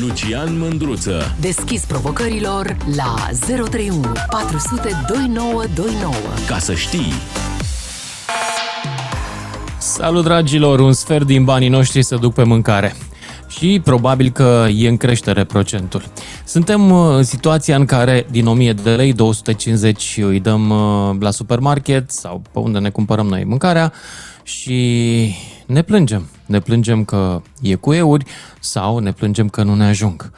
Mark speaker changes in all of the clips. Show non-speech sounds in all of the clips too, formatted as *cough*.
Speaker 1: Lucian Mândruță.
Speaker 2: Deschis provocărilor la 031 400 2929.
Speaker 1: Ca să știi.
Speaker 3: Salut dragilor, un sfert din banii noștri se duc pe mâncare. Și probabil că e în creștere procentul. Suntem uh, în situația în care din 1000 de lei 250 îi dăm uh, la supermarket sau pe unde ne cumpărăm noi mâncarea și ne plângem. Ne plângem că e cu euri sau ne plângem că nu ne ajung.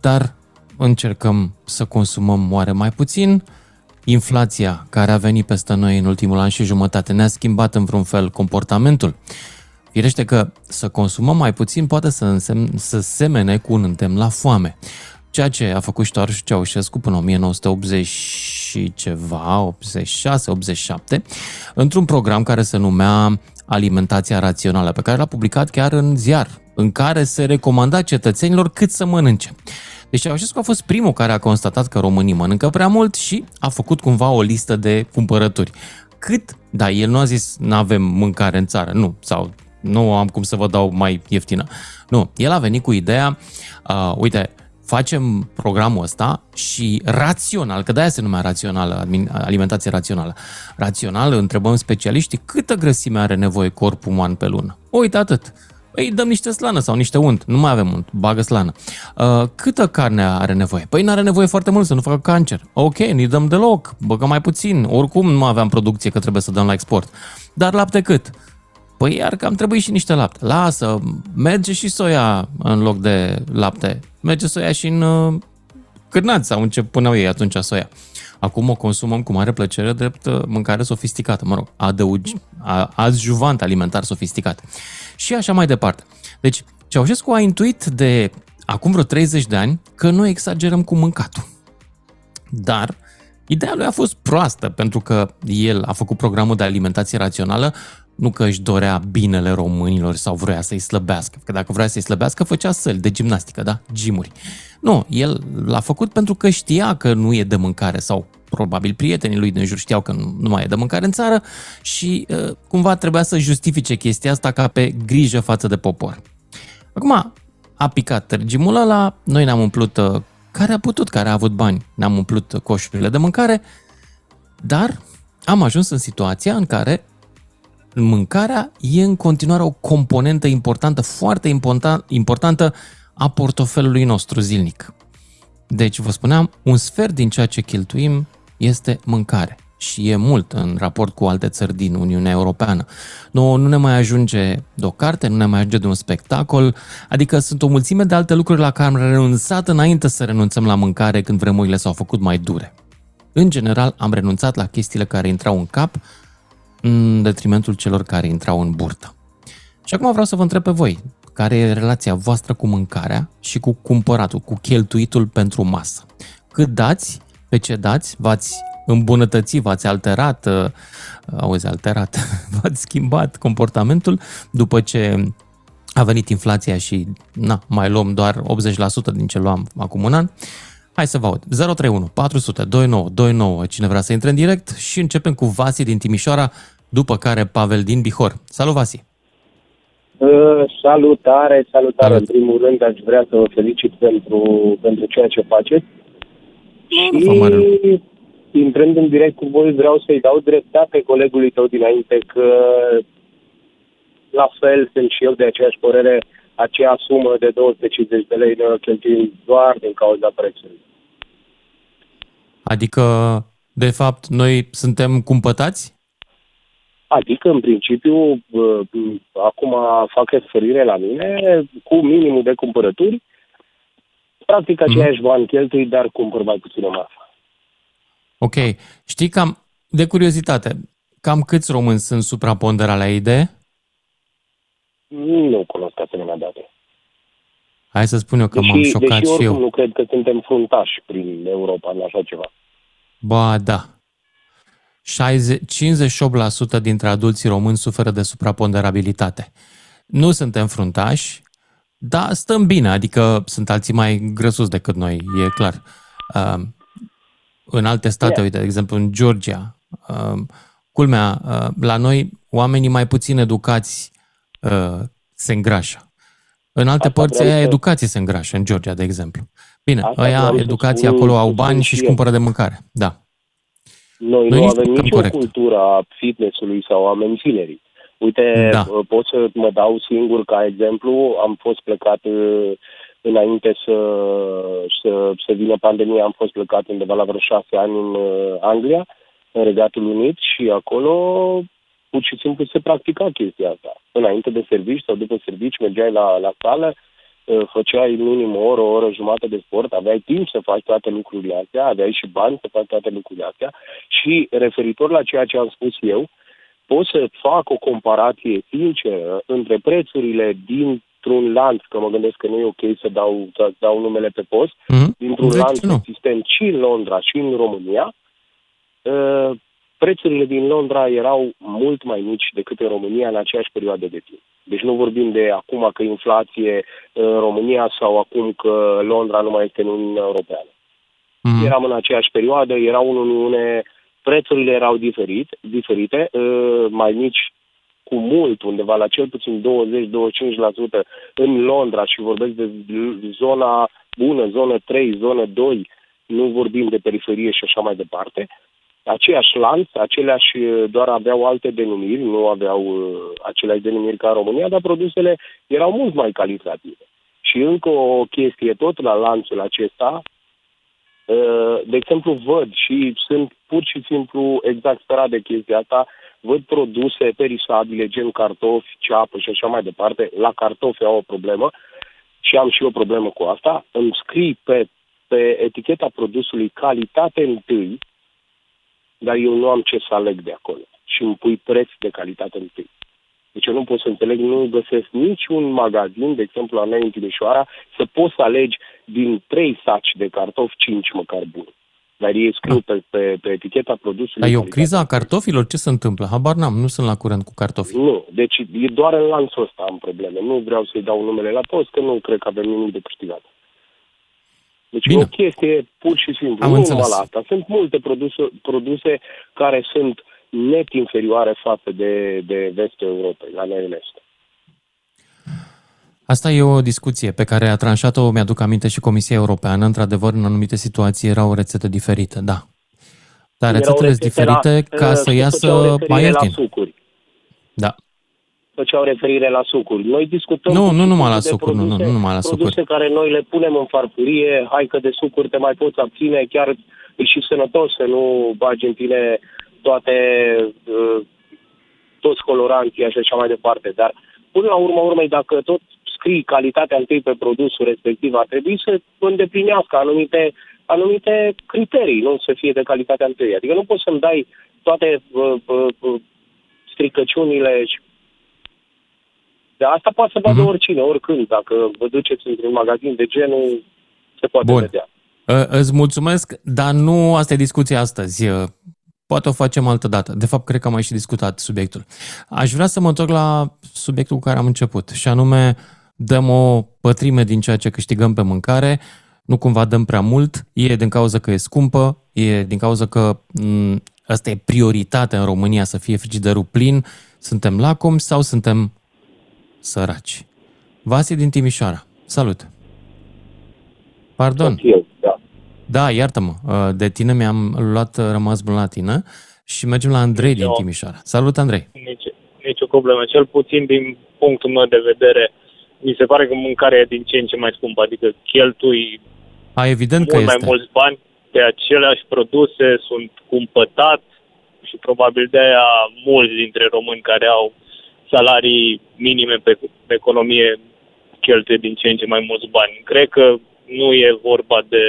Speaker 3: Dar încercăm să consumăm oare mai puțin? Inflația care a venit peste noi în ultimul an și jumătate ne-a schimbat în vreun fel comportamentul. Firește că să consumăm mai puțin poate să, însemn, să semene cu un îndemn la foame. Ceea ce a făcut și Ceaușescu până 1980 și ceva, 86, 87, într-un program care se numea Alimentația Rațională, pe care l-a publicat chiar în ziar, în care se recomanda cetățenilor cât să mănânce. Deci Ceaușescu a fost primul care a constatat că românii mănâncă prea mult și a făcut cumva o listă de cumpărături. Cât? Da, el nu a zis nu avem mâncare în țară, nu, sau nu am cum să vă dau mai ieftină. Nu, el a venit cu ideea, uh, uite, facem programul ăsta și rațional, că de-aia se numea rațională, alimentație rațională. Rațional, întrebăm specialiștii câtă grăsime are nevoie corpul uman pe lună. Uite atât. Păi dăm niște slană sau niște unt. Nu mai avem unt, bagă slană. Uh, câtă carne are nevoie? Păi nu are nevoie foarte mult să nu facă cancer. Ok, nu-i dăm deloc, băgă mai puțin. Oricum nu aveam producție că trebuie să dăm la export. Dar lapte cât? Păi iar că am trebuit și niște lapte. Lasă, merge și soia în loc de lapte. Merge soia și în uh, cârnați sau în ce puneau ei atunci soia. Acum o consumăm cu mare plăcere drept uh, mâncare sofisticată, mă rog, adăugi, juvant alimentar sofisticat. Și așa mai departe. Deci, Ceaușescu a intuit de acum vreo 30 de ani că noi exagerăm cu mâncatul. Dar ideea lui a fost proastă, pentru că el a făcut programul de alimentație rațională nu că își dorea binele românilor sau vrea să-i slăbească. Că dacă vrea să-i slăbească, făcea săli de gimnastică, da? Gimuri. Nu, el l-a făcut pentru că știa că nu e de mâncare sau probabil prietenii lui din jur știau că nu, nu mai e de mâncare în țară și uh, cumva trebuia să justifice chestia asta ca pe grijă față de popor. Acum a picat regimul ăla, noi ne-am umplut, uh, care a putut, care a avut bani, ne-am umplut coșurile de mâncare, dar am ajuns în situația în care mâncarea e în continuare o componentă importantă, foarte importantă a portofelului nostru zilnic. Deci, vă spuneam, un sfert din ceea ce cheltuim este mâncare și e mult în raport cu alte țări din Uniunea Europeană. Nu, nu ne mai ajunge de o carte, nu ne mai ajunge de un spectacol, adică sunt o mulțime de alte lucruri la care am renunțat înainte să renunțăm la mâncare când vremurile s-au făcut mai dure. În general, am renunțat la chestiile care intrau în cap în detrimentul celor care intrau în burtă. Și acum vreau să vă întreb pe voi, care e relația voastră cu mâncarea și cu cumpăratul, cu cheltuitul pentru masă? Cât dați, pe ce dați, v-ați îmbunătățit, v-ați alterat, uh, auzi, alterat, *laughs* v-ați schimbat comportamentul după ce a venit inflația și na, mai luăm doar 80% din ce luam acum un an. Hai să vă aud. 031 400 29 29, cine vrea să intre în direct și începem cu Vasi din Timișoara după care Pavel din Bihor. Salut, Vasi!
Speaker 4: Uh, salutare, salutare. Salut. În primul rând aș vrea să vă felicit pentru, pentru ceea ce faceți. Și intrând în direct cu voi, vreau să-i dau dreptate colegului tău dinainte că la fel sunt și eu de aceeași părere, acea sumă de 250 de lei ne cheltuim doar din cauza prețului.
Speaker 3: Adică, de fapt, noi suntem cumpătați?
Speaker 4: Adică, în principiu, acum fac referire la mine, cu minimul de cumpărături, practic mhm. aceiași mm. bani cheltui, dar cumpăr mai puțină marfă.
Speaker 3: Ok. Știi cam, de curiozitate, cam câți români sunt supraponderali la idee?
Speaker 4: Nu cunosc asemenea date.
Speaker 3: Hai să spun eu că deși, m-am șocat
Speaker 4: deși
Speaker 3: și eu.
Speaker 4: nu cred că suntem fruntași prin Europa în așa ceva.
Speaker 3: Ba, da. 58% dintre adulții români suferă de supraponderabilitate. Nu suntem fruntași, dar stăm bine, adică sunt alții mai grăsuți decât noi, e clar. Uh, în alte state, yeah. uite, de exemplu în Georgia, uh, culmea, uh, la noi oamenii mai puțin educați uh, se îngrașă. În alte
Speaker 4: Asta
Speaker 3: părți,
Speaker 4: vreau
Speaker 3: aia
Speaker 4: să-
Speaker 3: educație se îngrașă, în Georgia, de exemplu. Bine,
Speaker 4: Asta
Speaker 3: aia
Speaker 4: vreau să
Speaker 3: educație
Speaker 4: spun-
Speaker 3: acolo
Speaker 4: să
Speaker 3: au
Speaker 4: spun
Speaker 3: bani
Speaker 4: și
Speaker 3: și își
Speaker 4: eu.
Speaker 3: cumpără de mâncare. Da.
Speaker 4: Noi,
Speaker 3: Noi
Speaker 4: nu
Speaker 3: nici
Speaker 4: avem
Speaker 3: mâncăm
Speaker 4: nicio
Speaker 3: corect.
Speaker 4: cultură a fitnessului sau a menținerii. Uite,
Speaker 3: Da.
Speaker 4: uh, pot să mă dau singur ca exemplu. Am fost plecat uh, înainte să, să, să vină pandemia, am fost plecat undeva la vreo șase ani în uh, Anglia, în Regatul Unit și acolo pur și simplu se practica chestia asta. Înainte de servici sau după servici mergeai la, la sală, uh, făceai minim o oră, o oră jumătate de sport, aveai timp să faci toate lucrurile astea, aveai și bani să faci toate lucrurile astea și referitor la ceea ce am spus eu, pot să fac o comparație sinceră între prețurile dintr-un lanț, că mă gândesc că nu e ok să dau, să dau numele pe post,
Speaker 3: Mhm.
Speaker 4: dintr-un
Speaker 3: De
Speaker 4: lanț
Speaker 3: ce nu?
Speaker 4: existent și în Londra și în România, uh, prețurile din Londra erau mult mai mici decât în România în aceeași perioadă de timp. Deci nu vorbim de acum că inflație în România sau acum că Londra nu mai este în Uniunea Europeană.
Speaker 3: Mhm.
Speaker 4: Eram în aceeași perioadă, erau în Uniune, prețurile erau diferit, diferite, uh, mai mici cu mult, undeva la cel puțin 20-25% în Londra și vorbesc de zona bună, zonă 3, zonă 2, nu vorbim de periferie și așa mai departe. Aceeași lanț, aceleași, uh, doar aveau alte denumiri, nu aveau uh, aceleași denumiri ca în România, dar produsele erau mult mai calitative. Și încă o chestie, tot la lanțul acesta, Uh, de exemplu, văd și sunt pur și simplu exact sperat de chestia asta, văd produse perisabile, gen cartofi, ceapă și așa mai departe. La cartofi au o problemă și am și o problemă cu asta. Îmi scrii pe, pe eticheta produsului calitate întâi, dar eu nu am ce să aleg de acolo. Și îmi pui preț de calitate întâi. Deci eu nu pot să înțeleg, nu găsesc niciun magazin, de exemplu la noi în Timișoara, să poți să alegi din trei saci de cartofi, cinci măcar buni. Dar ei scriu pe, pe, pe eticheta produsului.
Speaker 3: Dar e o
Speaker 4: calitate.
Speaker 3: criză a cartofilor? Ce se întâmplă? Habar n-am, nu sunt la curent cu cartofii.
Speaker 4: Nu, deci e doar în lanțul ăsta am probleme. Nu vreau să-i dau numele la post, că nu cred că avem nimic de câștigat. Deci
Speaker 3: Bine.
Speaker 4: e o chestie pur și simplu.
Speaker 3: Am
Speaker 4: nu
Speaker 3: înțeles.
Speaker 4: numai la asta. Sunt multe produse, produse care sunt net inferioare față de, de vestul Europei, la noi în est.
Speaker 3: Asta e o discuție pe care a tranșat-o, mi-aduc aminte, și Comisia Europeană. Într-adevăr, în anumite situații era o rețetă diferită, da. Dar
Speaker 4: Erau
Speaker 3: rețetele sunt
Speaker 4: rețete la-
Speaker 3: diferite ca
Speaker 4: uh,
Speaker 3: să
Speaker 4: făceau
Speaker 3: iasă
Speaker 4: referire
Speaker 3: mai
Speaker 4: la
Speaker 3: ieftin.
Speaker 4: sucuri.
Speaker 3: Da.
Speaker 4: Făceau referire la sucuri. Noi discutăm
Speaker 3: Nu,
Speaker 4: cu
Speaker 3: nu
Speaker 4: tot
Speaker 3: numai la
Speaker 4: de
Speaker 3: sucuri, nu, nu,
Speaker 4: produse-
Speaker 3: nu numai la
Speaker 4: produse
Speaker 3: sucuri.
Speaker 4: care noi le punem în farfurie, hai că de sucuri te mai poți abține, chiar e și sănătos să nu bagi în tine toate, uh, toți coloranții și așa mai departe. Dar până la urmă urmei, dacă tot scrii calitatea întâi pe produsul respectiv, ar trebui să îndeplinească anumite, anumite criterii, nu să fie de calitatea întâi. Adică nu poți să-mi dai toate uh, uh, uh, stricăciunile și dar asta poate să vadă
Speaker 3: Mhm.
Speaker 4: oricine, oricând. Dacă vă duceți într-un magazin de genul, se poate
Speaker 3: Bun.
Speaker 4: vedea.
Speaker 3: Uh, Îți mulțumesc, dar nu asta e discuția astăzi. Uh, Poate o facem altă dată. De fapt, cred că am mai și discutat subiectul. Aș vrea să mă întorc la subiectul cu care am început, și anume dăm o pătrime din ceea ce câștigăm pe mâncare, nu cumva dăm prea mult, e din cauza că e scumpă, e din cauza că m, asta e prioritatea în România să fie frigiderul plin, suntem lacomi sau suntem săraci. Vasi din Timișoara. Salut! Pardon.
Speaker 4: Tot eu, da.
Speaker 3: Da, iartă-mă, uh, de tine mi-am luat uh, rămas bun la tine și mergem la Andrei din
Speaker 5: Eu.
Speaker 3: Timișoara. Salut, Andrei!
Speaker 5: Nici, nicio problemă. Cel puțin din punctul meu de vedere, mi se pare că mâncarea e din ce în ce mai scumpă, adică cheltui
Speaker 3: A, evident că
Speaker 5: mult mai
Speaker 3: este.
Speaker 5: mulți bani pe aceleași produse, sunt cumpătat și probabil de aia mulți dintre români care au salarii minime pe, pe economie cheltuie din ce în ce mai mulți bani. Cred că nu e vorba de,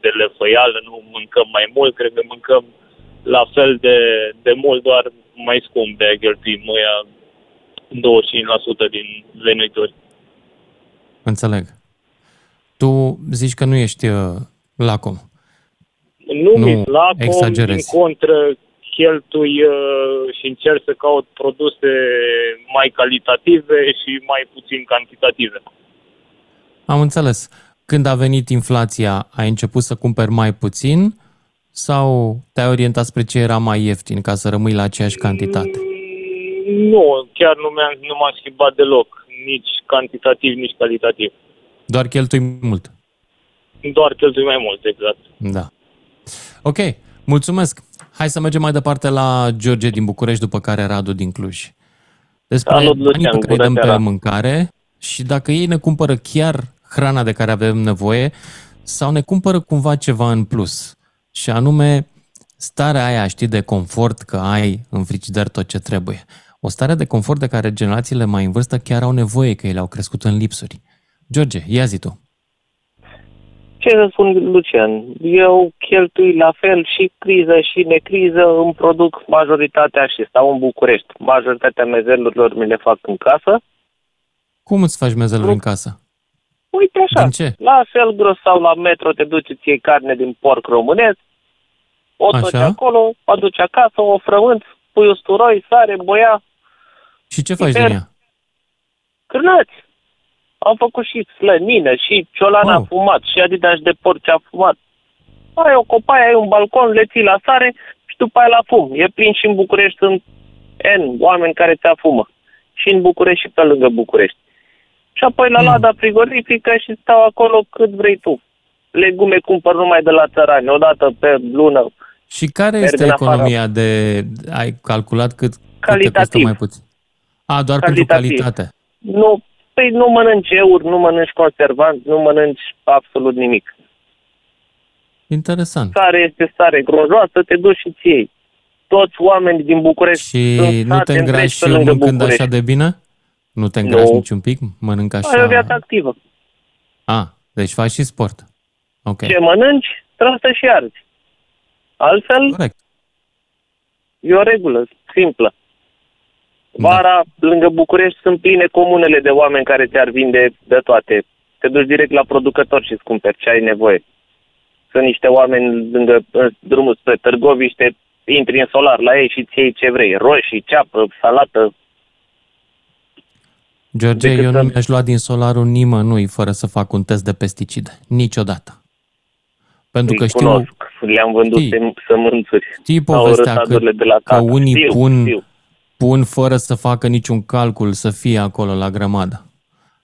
Speaker 5: de lefăială, nu mâncăm mai mult, cred că mâncăm la fel de, de mult, doar mai scump de a cheltui ăia 25% din venituri.
Speaker 3: Înțeleg. Tu zici că nu ești uh, lacom.
Speaker 5: Nu,
Speaker 3: Nu
Speaker 5: mi lacom, din
Speaker 3: exagerezi.
Speaker 5: contră cheltui uh, și încerc să caut produse mai calitative și mai puțin cantitative.
Speaker 3: Am înțeles. Când a venit inflația, ai început să cumperi mai puțin sau te-ai orientat spre ce era mai ieftin ca să rămâi la aceeași cantitate?
Speaker 5: Mm, Nu, chiar nu, mi-am, nu m-am schimbat deloc. nici cantitativ, nici calitativ.
Speaker 3: Doar cheltui mult.
Speaker 5: Doar cheltui mai mult, exact.
Speaker 3: Da. Ok, mulțumesc. Hai să mergem mai departe la George din București, după care Radu din Cluj. Despre
Speaker 5: Salut,
Speaker 3: banii
Speaker 5: Lucian,
Speaker 3: pe care îi
Speaker 5: bună
Speaker 3: dăm pe
Speaker 5: seara.
Speaker 3: mâncare și dacă ei ne cumpără chiar hrana de care avem nevoie sau ne cumpără cumva ceva în plus. Și anume starea aia, știi, de confort că ai în frigider tot ce trebuie. O stare de confort de care generațiile mai în vârstă chiar au nevoie, că ele au crescut în lipsuri. George, ia zi tu.
Speaker 6: Ce să spun, Lucian? Eu cheltui la fel și criză și necriză, îmi produc majoritatea și stau în București. Majoritatea mezelurilor mi le fac în casă.
Speaker 3: Cum îți faci mezeluri în casă?
Speaker 6: Uite așa,
Speaker 3: Din ce?
Speaker 6: la Selgros sau la metro te duci, îți iei carne din porc românesc, o toci
Speaker 3: Așa.
Speaker 6: acolo, o aduci acasă, o frămânți, pui usturoi, sare, boia,
Speaker 3: Și ce faci
Speaker 6: Piper.
Speaker 3: din ea?
Speaker 6: cârnați. Am făcut și slănină, și ciolana
Speaker 3: Wow.
Speaker 6: fumat, și adidas de porc fumat. Ai o copaie, ai un balcon, le ții la sare și după aia la fum. E plin și în București, sunt N oameni care ți fumă. Și în București și pe lângă București. Și apoi la
Speaker 3: Mm.
Speaker 6: lada frigorifică și stau acolo cât vrei tu. Legume cumpăr numai de la țărani, o dată pe lună.
Speaker 3: Și care
Speaker 6: Merg
Speaker 3: este
Speaker 6: în afară.
Speaker 3: economia de... Ai calculat cât, cât te costă
Speaker 6: Calitativ.
Speaker 3: mai puțin? A, doar
Speaker 6: Calitativ.
Speaker 3: pentru calitate.
Speaker 6: Nu, păi nu mănânci euri, nu mănânci conservanți, nu mănânci absolut nimic.
Speaker 3: Interesant.
Speaker 6: Sare este sare grojoasă, te duci și ți iei. Toți oamenii din București
Speaker 3: Și
Speaker 6: sunt
Speaker 3: nu
Speaker 6: sate
Speaker 3: te îngrași
Speaker 6: întregi
Speaker 3: și
Speaker 6: pe
Speaker 3: eu
Speaker 6: lângă
Speaker 3: mâncând
Speaker 6: București.
Speaker 3: așa de bine? Nu te îngrași
Speaker 6: Nu.
Speaker 3: nici un pic? Mănânc așa...
Speaker 6: Ai o viață activă.
Speaker 3: A, deci faci și sport. Ok.
Speaker 6: Ce mănânci, trebuie să și arzi. Altfel,
Speaker 3: Corect.
Speaker 6: e o regulă simplă.
Speaker 3: Da.
Speaker 6: Vara, lângă București, sunt pline comunele de oameni care ți-ar vinde de toate. Te duci direct la producător și îți cumperi ce ai nevoie. Sunt niște oameni lângă în drumul spre Târgoviște, intri în solar la ei și îți iei ce vrei. Roșii, ceapă, salată.
Speaker 3: George,
Speaker 6: Decât
Speaker 3: eu
Speaker 6: să-
Speaker 3: nu mi-aș lua din solarul nimănui fără să fac un test de pesticide. Niciodată. Pentru că
Speaker 6: Îi
Speaker 3: știu,
Speaker 6: cunosc. Le-am vândut
Speaker 3: Știi.
Speaker 6: sem- sămânțuri.
Speaker 3: știi
Speaker 6: Au
Speaker 3: povestea
Speaker 6: răsadurile
Speaker 3: că,
Speaker 6: de la
Speaker 3: că
Speaker 6: tată.
Speaker 3: unii
Speaker 6: Știu,
Speaker 3: pun,
Speaker 6: știu.
Speaker 3: Pun fără să facă niciun calcul să fie acolo la grămadă.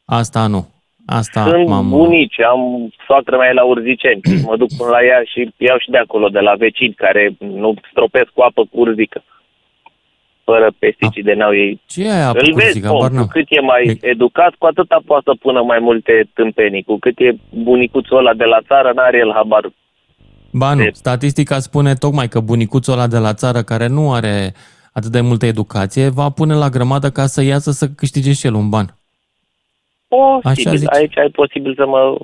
Speaker 3: Asta nu. Asta
Speaker 6: Sunt
Speaker 3: m-am...
Speaker 6: bunici, am soacră mea e la Urziceni. *clears throat* mă duc până la ea și iau și de acolo, de la vecini care nu stropesc cu apă cu urzică. Fără pesticide, n-au ei.
Speaker 3: Ce e aia
Speaker 6: Îl vezi,
Speaker 3: zic,
Speaker 6: om,
Speaker 3: habar
Speaker 6: cu
Speaker 3: n-am.
Speaker 6: cât e mai
Speaker 3: E-
Speaker 6: educat, cu atâta poate să pună mai multe tâmpenii. Cu cât e bunicuțul ăla de la țară, n-are el habar.
Speaker 3: Ba nu,
Speaker 6: de-
Speaker 3: statistica spune tocmai că bunicuțul ăla de la țară care nu are atât de multă educație va pune la grămadă ca să iasă să câștige și el un ban.
Speaker 6: Posibil,
Speaker 3: zici.
Speaker 6: aici ai posibil să mă,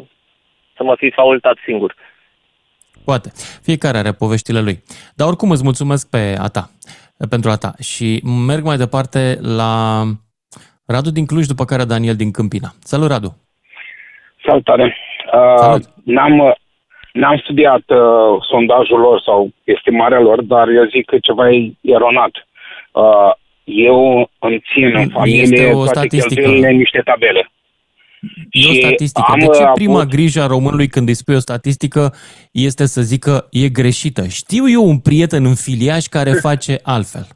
Speaker 6: să mă fi faultat singur.
Speaker 3: Poate. Fiecare are poveștile lui. Dar oricum îți mulțumesc pe a ta, pentru a ta. Și merg mai departe la Radu din Cluj, după care Daniel din Câmpina. Salut, Radu!
Speaker 7: Salutare. Uh,
Speaker 3: Salut.
Speaker 7: N-am, uh, n-am studiat uh, sondajul lor sau estimarea lor, dar eu zic că ceva e eronat. Uh, eu îmi țin în
Speaker 3: Este
Speaker 7: familie
Speaker 3: o
Speaker 7: toate
Speaker 3: statistică.
Speaker 7: cheltuielile în niște tabele.
Speaker 3: E o
Speaker 7: Și
Speaker 3: statistică.
Speaker 7: am,
Speaker 3: De ce
Speaker 7: uh,
Speaker 3: prima
Speaker 7: avut-
Speaker 3: grijă a românului când îi spui o statistică este să zică e greșită? Știu eu un prieten în filiaș care *laughs* face altfel.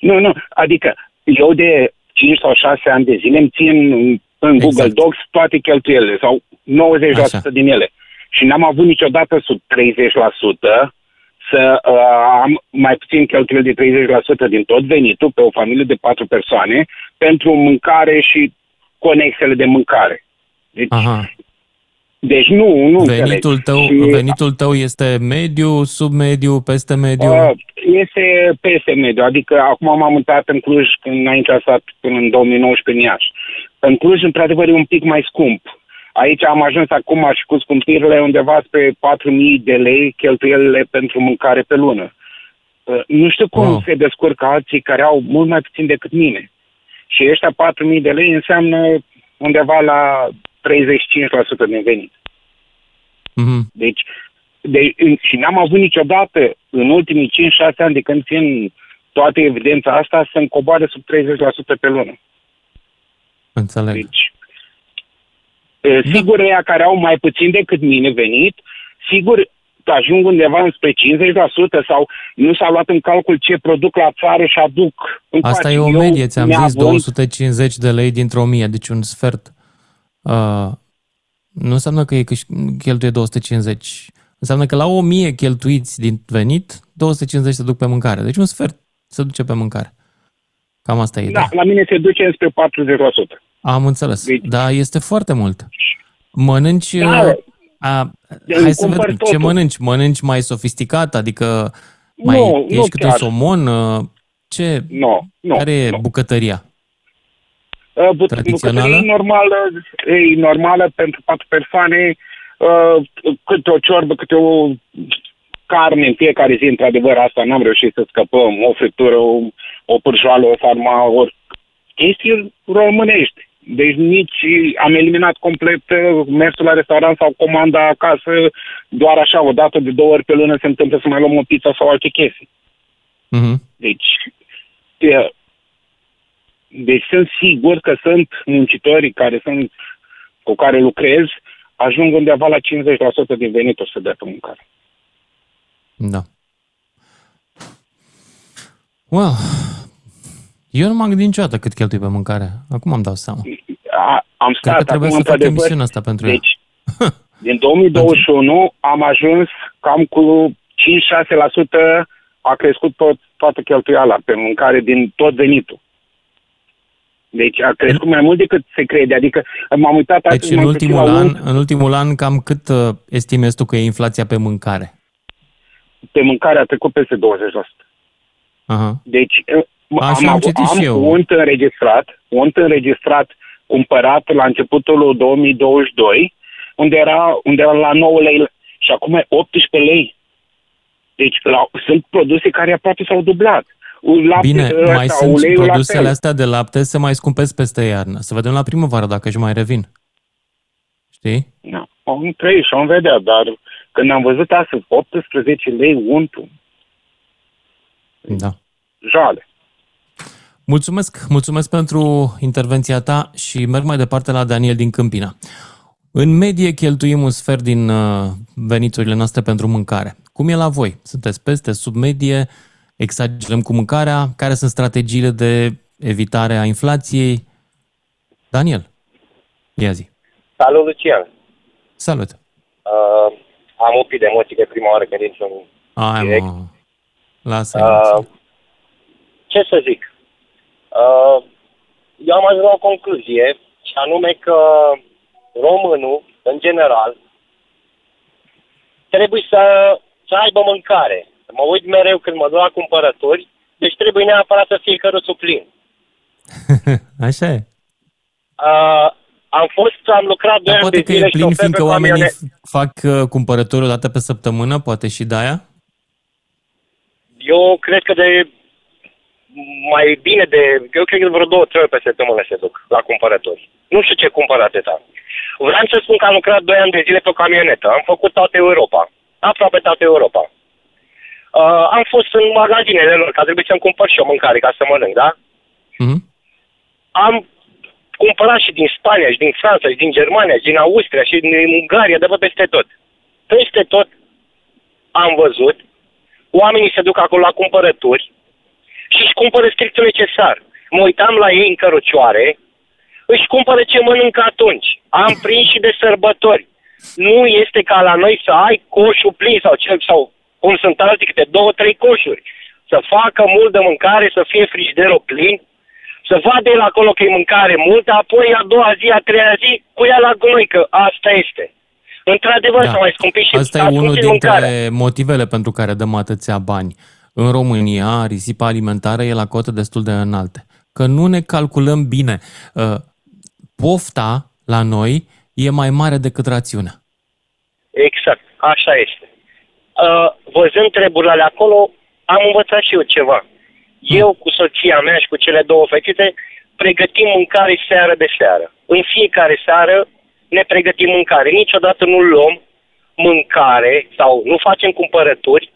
Speaker 7: Nu, nu, adică eu de 5 sau 6 ani de zile îmi țin în- în
Speaker 3: Exact.
Speaker 7: Google Docs toate cheltuielile sau 90%
Speaker 3: Așa.
Speaker 7: din ele. Și n-am avut niciodată sub 30% să uh, am mai puțin cheltuieli de 30% din tot venitul pe o familie de patru persoane pentru mâncare și conexele de mâncare. Deci,
Speaker 3: Aha.
Speaker 7: deci nu, nu
Speaker 3: Venitul
Speaker 7: înțeleg.
Speaker 3: tău,
Speaker 7: Și,
Speaker 3: venitul tău este mediu, submediu, peste mediu?
Speaker 7: Uh, este peste mediu, adică acum m-am mutat în Cluj când înainte a stat până în 2019 în Iași. În Cluj, într-adevăr, e un pic mai scump. Aici am ajuns acum și cu scumpirile undeva spre 4.000 de lei cheltuielile pentru mâncare pe lună. Uh, Nu știu cum
Speaker 3: Wow.
Speaker 7: se descurcă alții care au mult mai puțin decât mine. Și ăștia 4.000 de lei înseamnă undeva la 35% din venit.
Speaker 3: Mhm.
Speaker 7: Deci, de, în- și n-am avut niciodată în ultimii 5-6 ani de când țin toată evidența asta să-mi coboare sub 30% pe lună.
Speaker 3: Înțeleg.
Speaker 7: Deci, e, sigur, ăia care au mai puțin decât mine venit, sigur, ajung undeva spre 50% sau nu s-a luat în calcul ce produc la țară și aduc încoace.
Speaker 3: Asta e o
Speaker 7: Eu,
Speaker 3: medie, ți-am zis,
Speaker 7: neavând-
Speaker 3: 250 de lei dintr-o mie, deci un sfert. Uh, nu înseamnă că e câș- cheltuie 250. Înseamnă că la 1000 cheltuiți din venit, 250 se duc pe mâncare. Deci un sfert se duce pe mâncare. Cam asta e
Speaker 7: Da,
Speaker 3: ideea.
Speaker 7: la mine se duce spre 40%.
Speaker 3: Am înțeles.
Speaker 7: Deci-
Speaker 3: Dar este foarte mult. Mănânci...
Speaker 7: Da.
Speaker 3: uh, A,
Speaker 7: Îmi
Speaker 3: hai să
Speaker 7: cumpăr
Speaker 3: vedem. Ce
Speaker 7: totul.
Speaker 3: mănânci? Mănânci mai sofisticat? Adică mai
Speaker 7: Nu, nu
Speaker 3: ești câte
Speaker 7: chiar.
Speaker 3: somon? uh, Ce?
Speaker 7: Nu, nu.
Speaker 3: Care e
Speaker 7: nu.
Speaker 3: bucătăria?
Speaker 7: Uh, but-
Speaker 3: Tradițională?
Speaker 7: bucătărie normală, e normală pentru patru persoane, uh, câte o ciorbă, câte o carne în fiecare zi, într-adevăr, asta n-am reușit să scăpăm, o friptură, o, o pârjoală, o sarma, ori chestii românești. Deci nici am eliminat complet uh, mersul la restaurant sau comanda acasă, doar așa, o dată de două ori pe lună se întâmplă să mai luăm o pizza sau alte chestii.
Speaker 3: Mhm.
Speaker 7: Deci, e, deci sunt sigur că sunt muncitorii care sunt, cu care lucrez, ajung undeva la 50% din venituri să dea pe mâncare.
Speaker 3: Da. Well, eu nu m-am gândit niciodată cât cheltui pe mâncare. Acum am dau seama.
Speaker 7: A, am
Speaker 3: Cred
Speaker 7: stat
Speaker 3: că trebuie
Speaker 7: acum,
Speaker 3: să fac
Speaker 7: într-adevăr,
Speaker 3: emisiunea asta pentru ea.
Speaker 7: Deci, *laughs* din 2021 am ajuns cam cu 5-6% a crescut tot, toată cheltuiala pe mâncare din tot venitul. Deci a crescut mai mult decât se crede. Adică m-am uitat
Speaker 3: Deci
Speaker 7: astăzi,
Speaker 3: în
Speaker 7: m-am gândit
Speaker 3: ultimul,
Speaker 7: la
Speaker 3: an,
Speaker 7: un-
Speaker 3: în ultimul an, cam cât uh, estimezi tu că e inflația pe mâncare?
Speaker 7: pe mâncare a trecut peste 20%.
Speaker 3: Aha.
Speaker 7: Deci m-
Speaker 3: Așa am
Speaker 7: avut-
Speaker 3: citit
Speaker 7: am
Speaker 3: și eu.
Speaker 7: unt înregistrat, unt înregistrat cumpărat la începutul lui 2022, unde era, unde era la 9 lei și acum e 18 lei. Deci la, sunt produse care aproape s-au dublat. Lapte,
Speaker 3: Bine,
Speaker 7: ăsta,
Speaker 3: mai sunt
Speaker 7: uleiul la
Speaker 3: produsele
Speaker 7: fel.
Speaker 3: astea de lapte se mai scumpesc peste iarnă. Să vedem la primăvară dacă își mai revin. Știi?
Speaker 7: Da, am trăit și am vedea, dar când am văzut astăzi 18 lei untul,
Speaker 3: Da.
Speaker 7: jale.
Speaker 3: Mulțumesc, mulțumesc pentru intervenția ta și merg mai departe la Daniel din Câmpina. În medie cheltuim un sfert din uh, veniturile noastre pentru mâncare. Cum e la voi? Sunteți peste, sub medie? Exagerăm cu mâncarea? Care sunt strategiile de evitare a inflației? Daniel, ia zi.
Speaker 8: Salut, Lucian!
Speaker 3: Salut!
Speaker 8: Uh, am un pic de emoții de prima oară când intru în...
Speaker 3: Ai,
Speaker 8: Direct.
Speaker 3: mă. Lasă
Speaker 8: Uh, ce să zic? Uh, eu am ajuns la o concluzie și anume că românul, în general, trebuie să, să aibă mâncare. Mă uit mereu când mă duc la cumpărături, deci trebuie neapărat să fie căruțul plin. *laughs*
Speaker 3: Așa e.
Speaker 8: Uh, am fost, am lucrat doi
Speaker 3: Dar
Speaker 8: ani
Speaker 3: poate
Speaker 8: de
Speaker 3: că
Speaker 8: zile
Speaker 3: e plin,
Speaker 8: șofer pe
Speaker 3: fiindcă oamenii
Speaker 8: camionet.
Speaker 3: f- fac uh, cumpărături o dată pe săptămână, poate și de-aia?
Speaker 8: Eu cred că de mai bine de... Eu cred că de vreo două, trei ori pe săptămână se duc la cumpărături. Nu știu ce cumpăr atâta. Vreau să spun că am lucrat doi ani de zile pe o camionetă. Am făcut toată Europa. Aproape toată Europa. Uh, am fost în magazinele lor, că a trebuit să-mi cumpăr și eu mâncare ca să mănânc, da?
Speaker 3: Mhm.
Speaker 8: Am cumpărat și din Spania, și din Franța, și din Germania, și din Austria, și din Ungaria, de pe peste tot. Peste tot am văzut, oamenii se duc acolo la cumpărături și își cumpără strict necesar. Mă uitam la ei în cărucioare, își cumpără ce mănâncă atunci. Am prins și de sărbători. Nu este ca la noi să ai coșul plin sau, cel, sau cum sunt alții, câte două, trei coșuri. Să facă mult de mâncare, să fie frigiderul plin, să vadă el acolo că e mâncare multă, apoi a doua zi, a treia zi, cu ea la gunoi, că asta este. Într-adevăr, da. s-a mai scumpit și
Speaker 3: Asta
Speaker 8: a
Speaker 3: e unul
Speaker 8: scumpit
Speaker 3: dintre
Speaker 8: mâncarea.
Speaker 3: motivele pentru care dăm atâția bani. În România, risipa alimentară e la cote destul de înalte. Că nu ne calculăm bine. Uh, Pofta la noi e mai mare decât rațiunea.
Speaker 8: Exact, așa este. Uh, văzând treburile acolo, am învățat și eu ceva. Eu cu soția mea și cu cele două fetițe pregătim mâncare seară de seară. În fiecare seară ne pregătim mâncare. Niciodată nu luăm mâncare sau nu facem cumpărături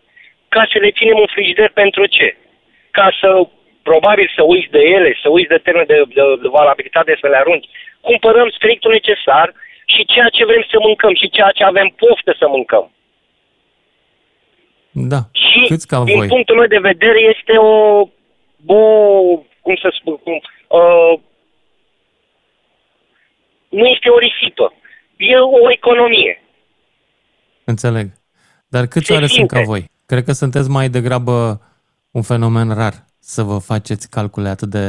Speaker 8: ca să le ținem în frigider pentru ce? Ca să, probabil, să uiți de ele, să uiți de termen de, de, de valabilitate să le arunci. Cumpărăm strictul necesar și ceea ce vrem să mâncăm și ceea ce avem poftă să mâncăm.
Speaker 3: Da.
Speaker 8: Și,
Speaker 3: Câți ca
Speaker 8: din
Speaker 3: voi?
Speaker 8: punctul meu de vedere, este o, o cum să spun, cum, uh, nu este o risipă. E o economie.
Speaker 3: Înțeleg. Dar câți
Speaker 8: Se
Speaker 3: oare sunt
Speaker 8: simte.
Speaker 3: ca voi? Cred că sunteți mai degrabă un fenomen rar să vă faceți calcule atât de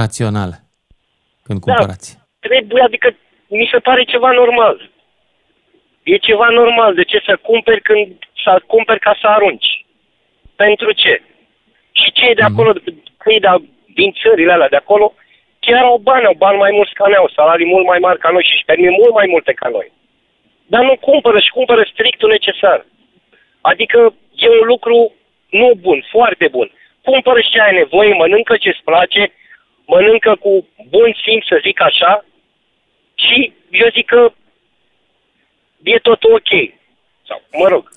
Speaker 3: raționale când
Speaker 8: Da.
Speaker 3: cumpărați.
Speaker 8: Trebuie, adică mi se pare ceva normal. E ceva normal. De ce să cumperi când să cumperi ca să arunci? Pentru ce? Și cei de acolo, cei de, din țările alea de acolo, chiar au bani, au bani mai mulți ca noi, au salarii mult mai mari ca noi și își permit mult mai multe ca noi. Dar nu cumpără și cumpără strictul necesar. Adică e un lucru nu bun, foarte bun. Cumpără și ce ai nevoie, mănâncă ce-ți place, mănâncă cu bun simț, să zic așa, și eu zic că e tot ok. Sau, mă rog,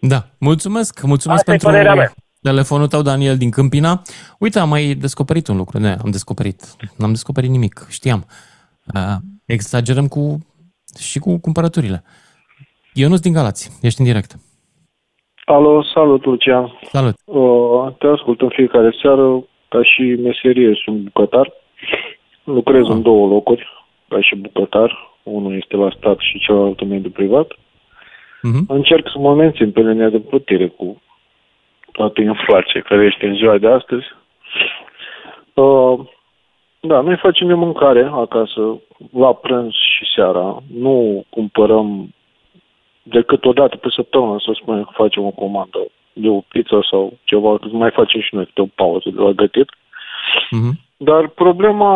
Speaker 3: Da, mulțumesc, mulțumesc
Speaker 8: Asta e
Speaker 3: pentru
Speaker 8: părerea mea.
Speaker 3: telefonul tău, Daniel, din Câmpina. Uite, am mai descoperit un lucru. Ne, am descoperit. N-am descoperit nimic, știam. Uh, exagerăm cu și cu cumpărăturile. Ionuț din Galați, ești în direct.
Speaker 9: Alo, salut Lucian.
Speaker 3: Salut.
Speaker 9: Uh, te ascult în fiecare seară, ca și meserie sunt bucătar. Lucrez în două locuri, ca și bucătar. Unul este la stat și celălalt în mediul privat.
Speaker 3: Mhm.
Speaker 9: Încerc să mă mențin pe linia de plutire cu toată inflația care este în ziua de astăzi. Uh, da, noi facem de mâncare acasă, la prânz și seara. Nu cumpărăm decât o dată pe săptămână, să spunem că facem o comandă de o pizza sau ceva, că mai facem și noi câte o pauză de la gătit.
Speaker 3: Mhm.
Speaker 9: Dar problema,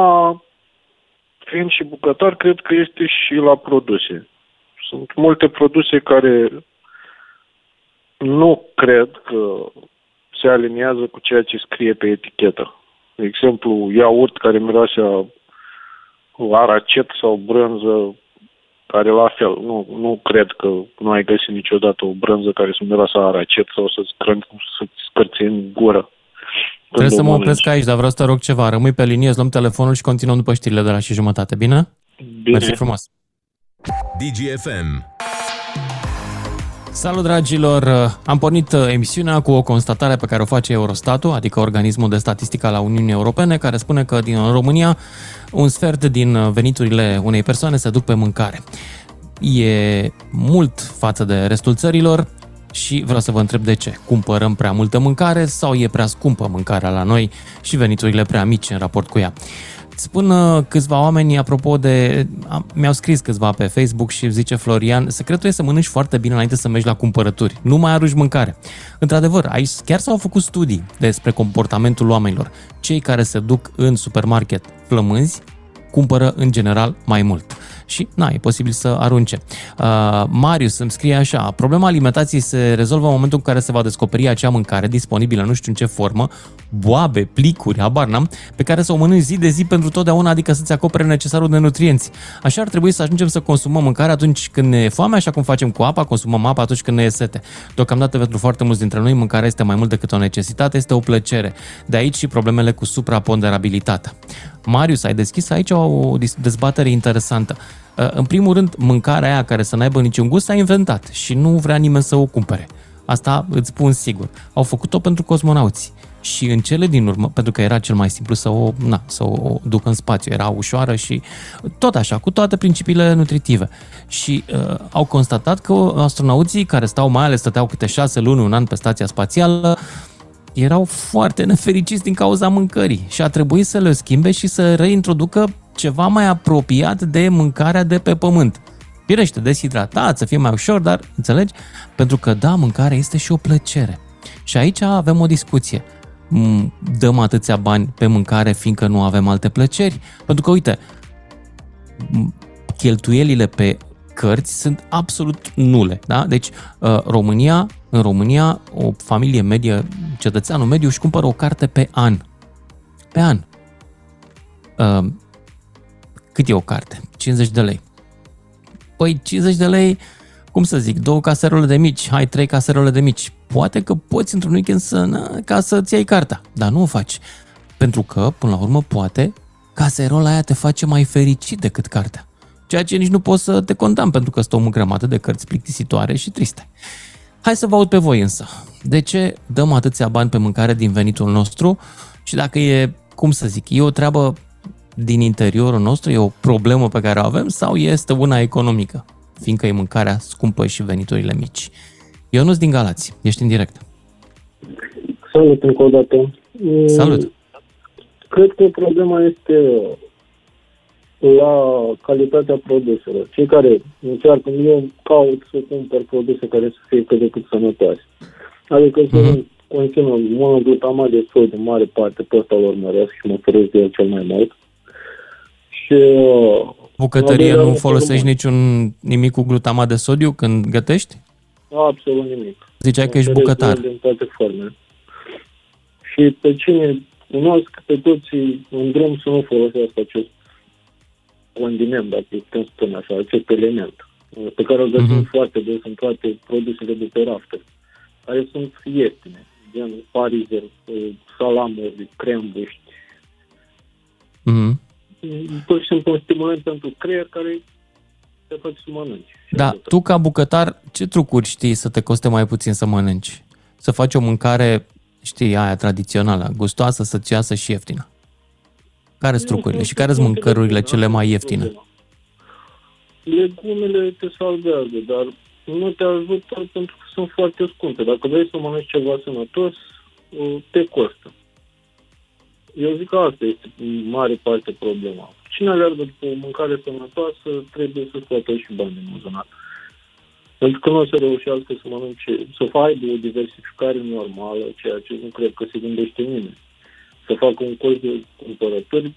Speaker 9: fiind și bucătar, cred că este și la produse. Sunt multe produse care nu cred că se aliniază cu ceea ce scrie pe etichetă. De exemplu, iaurt care miroase a aracet sau brânză, care la fel, nu, nu cred că nu ai găsit niciodată o brânză care să miroase a aracet sau să-ți, crân, să-ți scârție în gură.
Speaker 3: Trebuie
Speaker 9: când
Speaker 3: să
Speaker 9: o
Speaker 3: mă
Speaker 9: mănânci.
Speaker 3: opresc aici, dar vreau să te rog ceva. Rămâi pe linie, îți luăm telefonul și continuăm după știrile de la și jumătate, bine?
Speaker 9: Bine.
Speaker 3: Mersi frumos.
Speaker 1: DGFM.
Speaker 3: Salut, dragilor! Am pornit uh, emisiunea cu o constatare pe care o face Eurostatul, adică organismul de statistică al Uniunii Europene, care spune că din România un sfert din uh, veniturile unei persoane se duc pe mâncare. E mult față de restul țărilor și vreau să vă întreb de ce. Cumpărăm prea multă mâncare sau e prea scumpă mâncarea la noi și veniturile prea mici în raport cu ea? Spun uh, câțiva oameni, apropo de... am- Mi-au scris câțiva pe Facebook și zice Florian, secretul e să mănânci foarte bine înainte să mergi la cumpărături. Nu mai arunci mâncare. Într-adevăr, aici chiar s-au făcut studii despre comportamentul oamenilor. Cei care se duc în supermarket flămânzi cumpără în general mai mult. Și, na, e posibil să arunce. Uh, Marius îmi scrie așa, problema alimentației se rezolvă în momentul în care se va descoperi acea mâncare disponibilă, nu știu în ce formă, boabe, plicuri, habar n-am, pe care să o mănânci zi de zi pentru totdeauna, adică să-ți acopere necesarul de nutrienți. Așa ar trebui să ajungem să consumăm mâncare atunci când ne e foame, așa cum facem cu apa, consumăm apa atunci când ne e sete. Deocamdată pentru foarte mulți dintre noi, mâncarea este mai mult decât o necesitate, este o plăcere. De aici și problemele cu supraponderabilitatea. Marius, ai deschis aici o dis- dezbatere interesantă. Uh, În primul rând, mâncarea aia care să n-aibă niciun gust s-a inventat și nu vrea nimeni să o cumpere. Asta îți spun sigur. Au făcut-o pentru cosmonauți. Și în cele din urmă, pentru că era cel mai simplu să o, na, să o ducă în spațiu, era ușoară și tot așa, cu toate principiile nutritive. Și uh, au constatat că astronauții care stau, mai ales stăteau câte șase luni, un an pe stația spațială, erau foarte nefericiți din cauza mâncării și a trebuit să le schimbe și să reintroducă ceva mai apropiat de mâncarea de pe pământ. Firește, deshidratat, să fie mai ușor, dar înțelegi? Pentru că da, mâncarea este și o plăcere. Și aici avem o discuție. M, Dăm atâția bani pe mâncare fiindcă nu avem alte plăceri? Pentru că, uite, m, cheltuielile pe cărți sunt absolut nule. Da? Deci, uh, România, în România, o familie medie, cetățeanul mediu își cumpără o carte pe an. Pe an. Uh, cât e o carte? 50 de lei. Păi 50 de lei, cum să zic, două caserole de mici, hai trei caserole de mici. Poate că poți într-un weekend să, na, ca să-ți iei cartea, dar nu o faci. Pentru că, până la urmă, poate caserola aia te face mai fericit decât cartea. Ceea ce nici nu poți să te condamn, pentru că sunt o grămadă de cărți plictisitoare și triste. Hai să vă aud pe voi însă. De ce dăm atâția bani pe mâncare din venitul nostru și dacă e, cum să zic, e o treabă din interiorul nostru, e o problemă pe care o avem sau este una economică, fiindcă e mâncarea scumpă și veniturile mici. Eu nu din Galați, ești în direct.
Speaker 10: Salut încă o dată.
Speaker 3: Salut.
Speaker 10: Cred că problema este la calitatea produselor. Cei care încearcă, eu caut să cumpăr produse care să fie cât de cât sănătoase. Adică să
Speaker 3: Mhm.
Speaker 10: conțină monoglutamat de sodiu, în mare parte, pe ăsta lor măresc și mă feresc de el cel mai mult. Și uh,
Speaker 3: Bucătărie
Speaker 10: Al doilea
Speaker 3: nu
Speaker 10: lucru,
Speaker 3: folosești
Speaker 10: mă.
Speaker 3: niciun nimic cu glutamat de sodiu când gătești?
Speaker 10: absolut nimic.
Speaker 3: Ziceai că
Speaker 10: Mă
Speaker 3: ești
Speaker 10: feresc de
Speaker 3: bucătar.
Speaker 10: el Din toate formele. Și pe cine cunosc, pe toții în drum să nu folosească acest condiment, dacă putem spune așa, acest element, pe care îl găsim
Speaker 3: Mhm.
Speaker 10: foarte des în toate produsele de pe raftă, care sunt ieftine, gen parizer, eh, salamuri, crembuști,
Speaker 3: Mhm.
Speaker 10: Pur și simplu un stimulant pentru creier care te face să mănânci. Și
Speaker 3: Da,
Speaker 10: atât.
Speaker 3: tu ca bucătar, ce trucuri știi să te coste mai puțin să mănânci? Să faci o mâncare, știi, aia tradițională, gustoasă, sățioasă și ieftină. care sunt trucurile și care sunt mâncărurile cele mai ieftine?
Speaker 10: Legumele te salvează, dar nu te ajută pentru că sunt foarte scumpe. Dacă vrei să mănânci ceva sănătos, uh, te costă. Eu zic că asta este în mare parte problema. Cine aleargă după o mâncare sănătoasă trebuie să scoată și bani din buzunar. Pentru că nu o să reușească să mănânce, să aibă o diversificare normală, ceea ce nu cred că se gândește nimeni. Să facă un colț de cumpărături,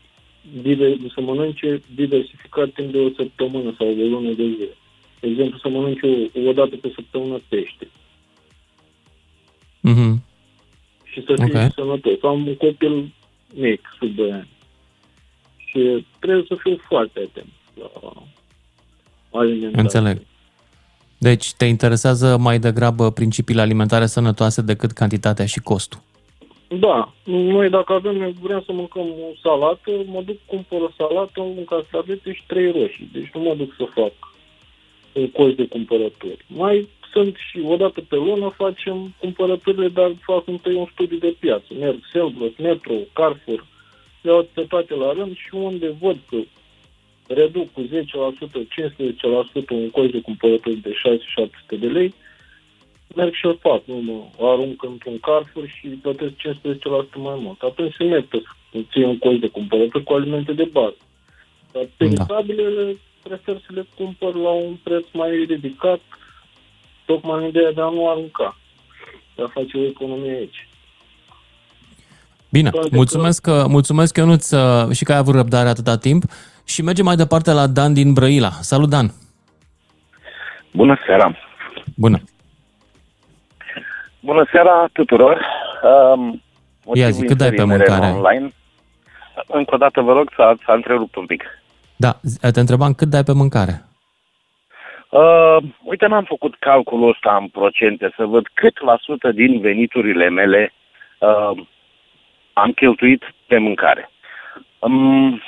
Speaker 10: diver- să mănânce diversificat timp de o săptămână sau o lună de zile. De exemplu, să mănânce o, o dată pe săptămână pește
Speaker 3: Mhm.
Speaker 10: și să fie
Speaker 3: Ok.
Speaker 10: sănătos. Am un copil mic, sub 2 ani. Și trebuie să fiu foarte atent la alimentație.
Speaker 3: Înțeleg. Deci te interesează mai degrabă principiile alimentare sănătoase decât cantitatea și costul.
Speaker 10: Da, noi dacă avem, vrem să mâncăm o salată, mă duc, cumpăr o salată, un castravete și trei roșii. Deci nu mă duc să fac un colț de cumpărături. Mai sunt și o dată pe lună facem cumpărăturile, dar fac întâi un studiu de piață. Merg Selgros, Metro, Carrefour, iau pe toate la rând și unde văd că reduc cu 10%, 15% un colț de cumpărături de 6-700 de lei, merg și o fac, nu mă arunc într-un Carrefour și plătesc 15% mai mult. Atunci se merită să ții un colț de cumpărături cu alimente de bază. Dar peritabilele prefer să le cumpăr la un preț mai ridicat, tocmai în ideea de a nu arunca, de a face o economie aici.
Speaker 3: Bine,
Speaker 10: Toate
Speaker 3: mulțumesc, că, mulțumesc Ionuț uh, și că ai avut răbdare atâta timp și mergem mai departe la Dan din Brăila. Salut, Dan!
Speaker 11: Bună seara!
Speaker 3: Bună!
Speaker 11: Bună seara tuturor! Um,
Speaker 3: Ia zi, cât dai pe
Speaker 11: inserii mele
Speaker 3: mâncare?
Speaker 11: Online. Încă o dată vă rog să s-a întrerupt un pic.
Speaker 3: Da, te întrebam cât dai pe mâncare.
Speaker 11: Uh, uite, n-am făcut calculul ăsta în procente să văd cât la sută din veniturile mele uh, am cheltuit pe mâncare. Um,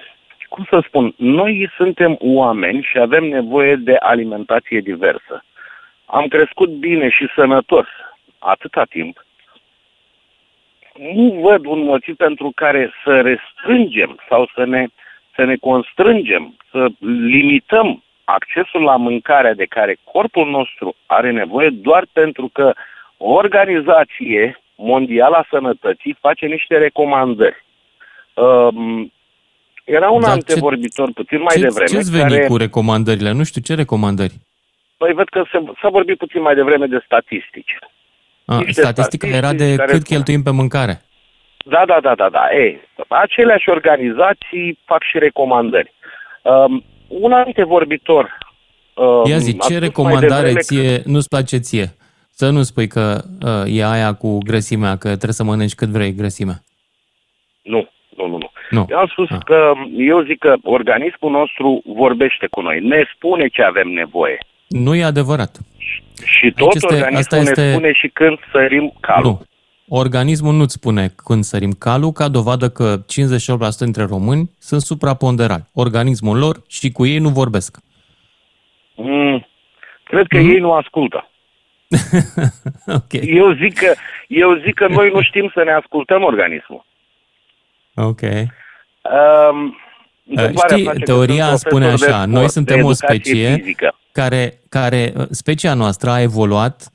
Speaker 11: cum să spun, noi suntem oameni și avem nevoie de alimentație diversă. Am crescut bine și sănătos atâta timp. Nu văd un motiv pentru care să restrângem sau să ne, să ne constrângem, să limităm accesul la mâncarea de care corpul nostru are nevoie doar pentru că o organizație mondială a sănătății face niște recomandări. Um, era un
Speaker 3: Dar ce-
Speaker 11: antevorbitor puțin mai
Speaker 3: ce,
Speaker 11: devreme
Speaker 3: Ce-ți veni
Speaker 11: care...
Speaker 3: cu recomandările? Nu știu, ce recomandări?
Speaker 11: Păi văd că se, s-a vorbit puțin mai devreme de statistici.
Speaker 3: A,
Speaker 11: Niște
Speaker 3: statistica era de
Speaker 11: statistici care
Speaker 3: cât
Speaker 11: spun-
Speaker 3: cheltuim pe mâncare.
Speaker 11: Da, da, da, da, da. Ei, aceleași organizații fac și recomandări. Um, un antevorbitor um,
Speaker 3: Ia zi,
Speaker 11: a
Speaker 3: ce
Speaker 11: spus mai
Speaker 3: recomandare
Speaker 11: devreme
Speaker 3: ție nu-ți place ție? Să nu spui că uh, e aia cu grăsimea, că trebuie să mănânci cât vrei grăsimea.
Speaker 11: Nu, nu, nu, nu.
Speaker 3: Nu.
Speaker 11: Eu am spus
Speaker 3: Ah.
Speaker 11: că, eu zic că organismul nostru vorbește cu noi, ne spune ce avem nevoie.
Speaker 3: Nu e adevărat.
Speaker 11: Și tot
Speaker 3: este-
Speaker 11: organismul
Speaker 3: asta
Speaker 11: ne
Speaker 3: este-
Speaker 11: spune și când sărim calul.
Speaker 3: Nu. Organismul nu-ți spune când sărim calul, ca dovadă că 58% dintre români sunt supraponderali. Organismul lor și cu ei nu vorbesc.
Speaker 11: Mm, cred că
Speaker 3: Mhm.
Speaker 11: ei nu ascultă. *laughs*
Speaker 3: ok.
Speaker 11: Eu zic, că, eu zic că noi nu știm să ne ascultăm organismul.
Speaker 3: Ok.
Speaker 11: Um, întâmplarea
Speaker 3: Știi,
Speaker 11: face că
Speaker 3: teoria
Speaker 11: sunt
Speaker 3: spune
Speaker 11: profesor de
Speaker 3: așa,
Speaker 11: sport,
Speaker 3: noi
Speaker 11: de
Speaker 3: suntem o
Speaker 11: educație
Speaker 3: specie
Speaker 11: fizică.
Speaker 3: care, care, specia noastră a evoluat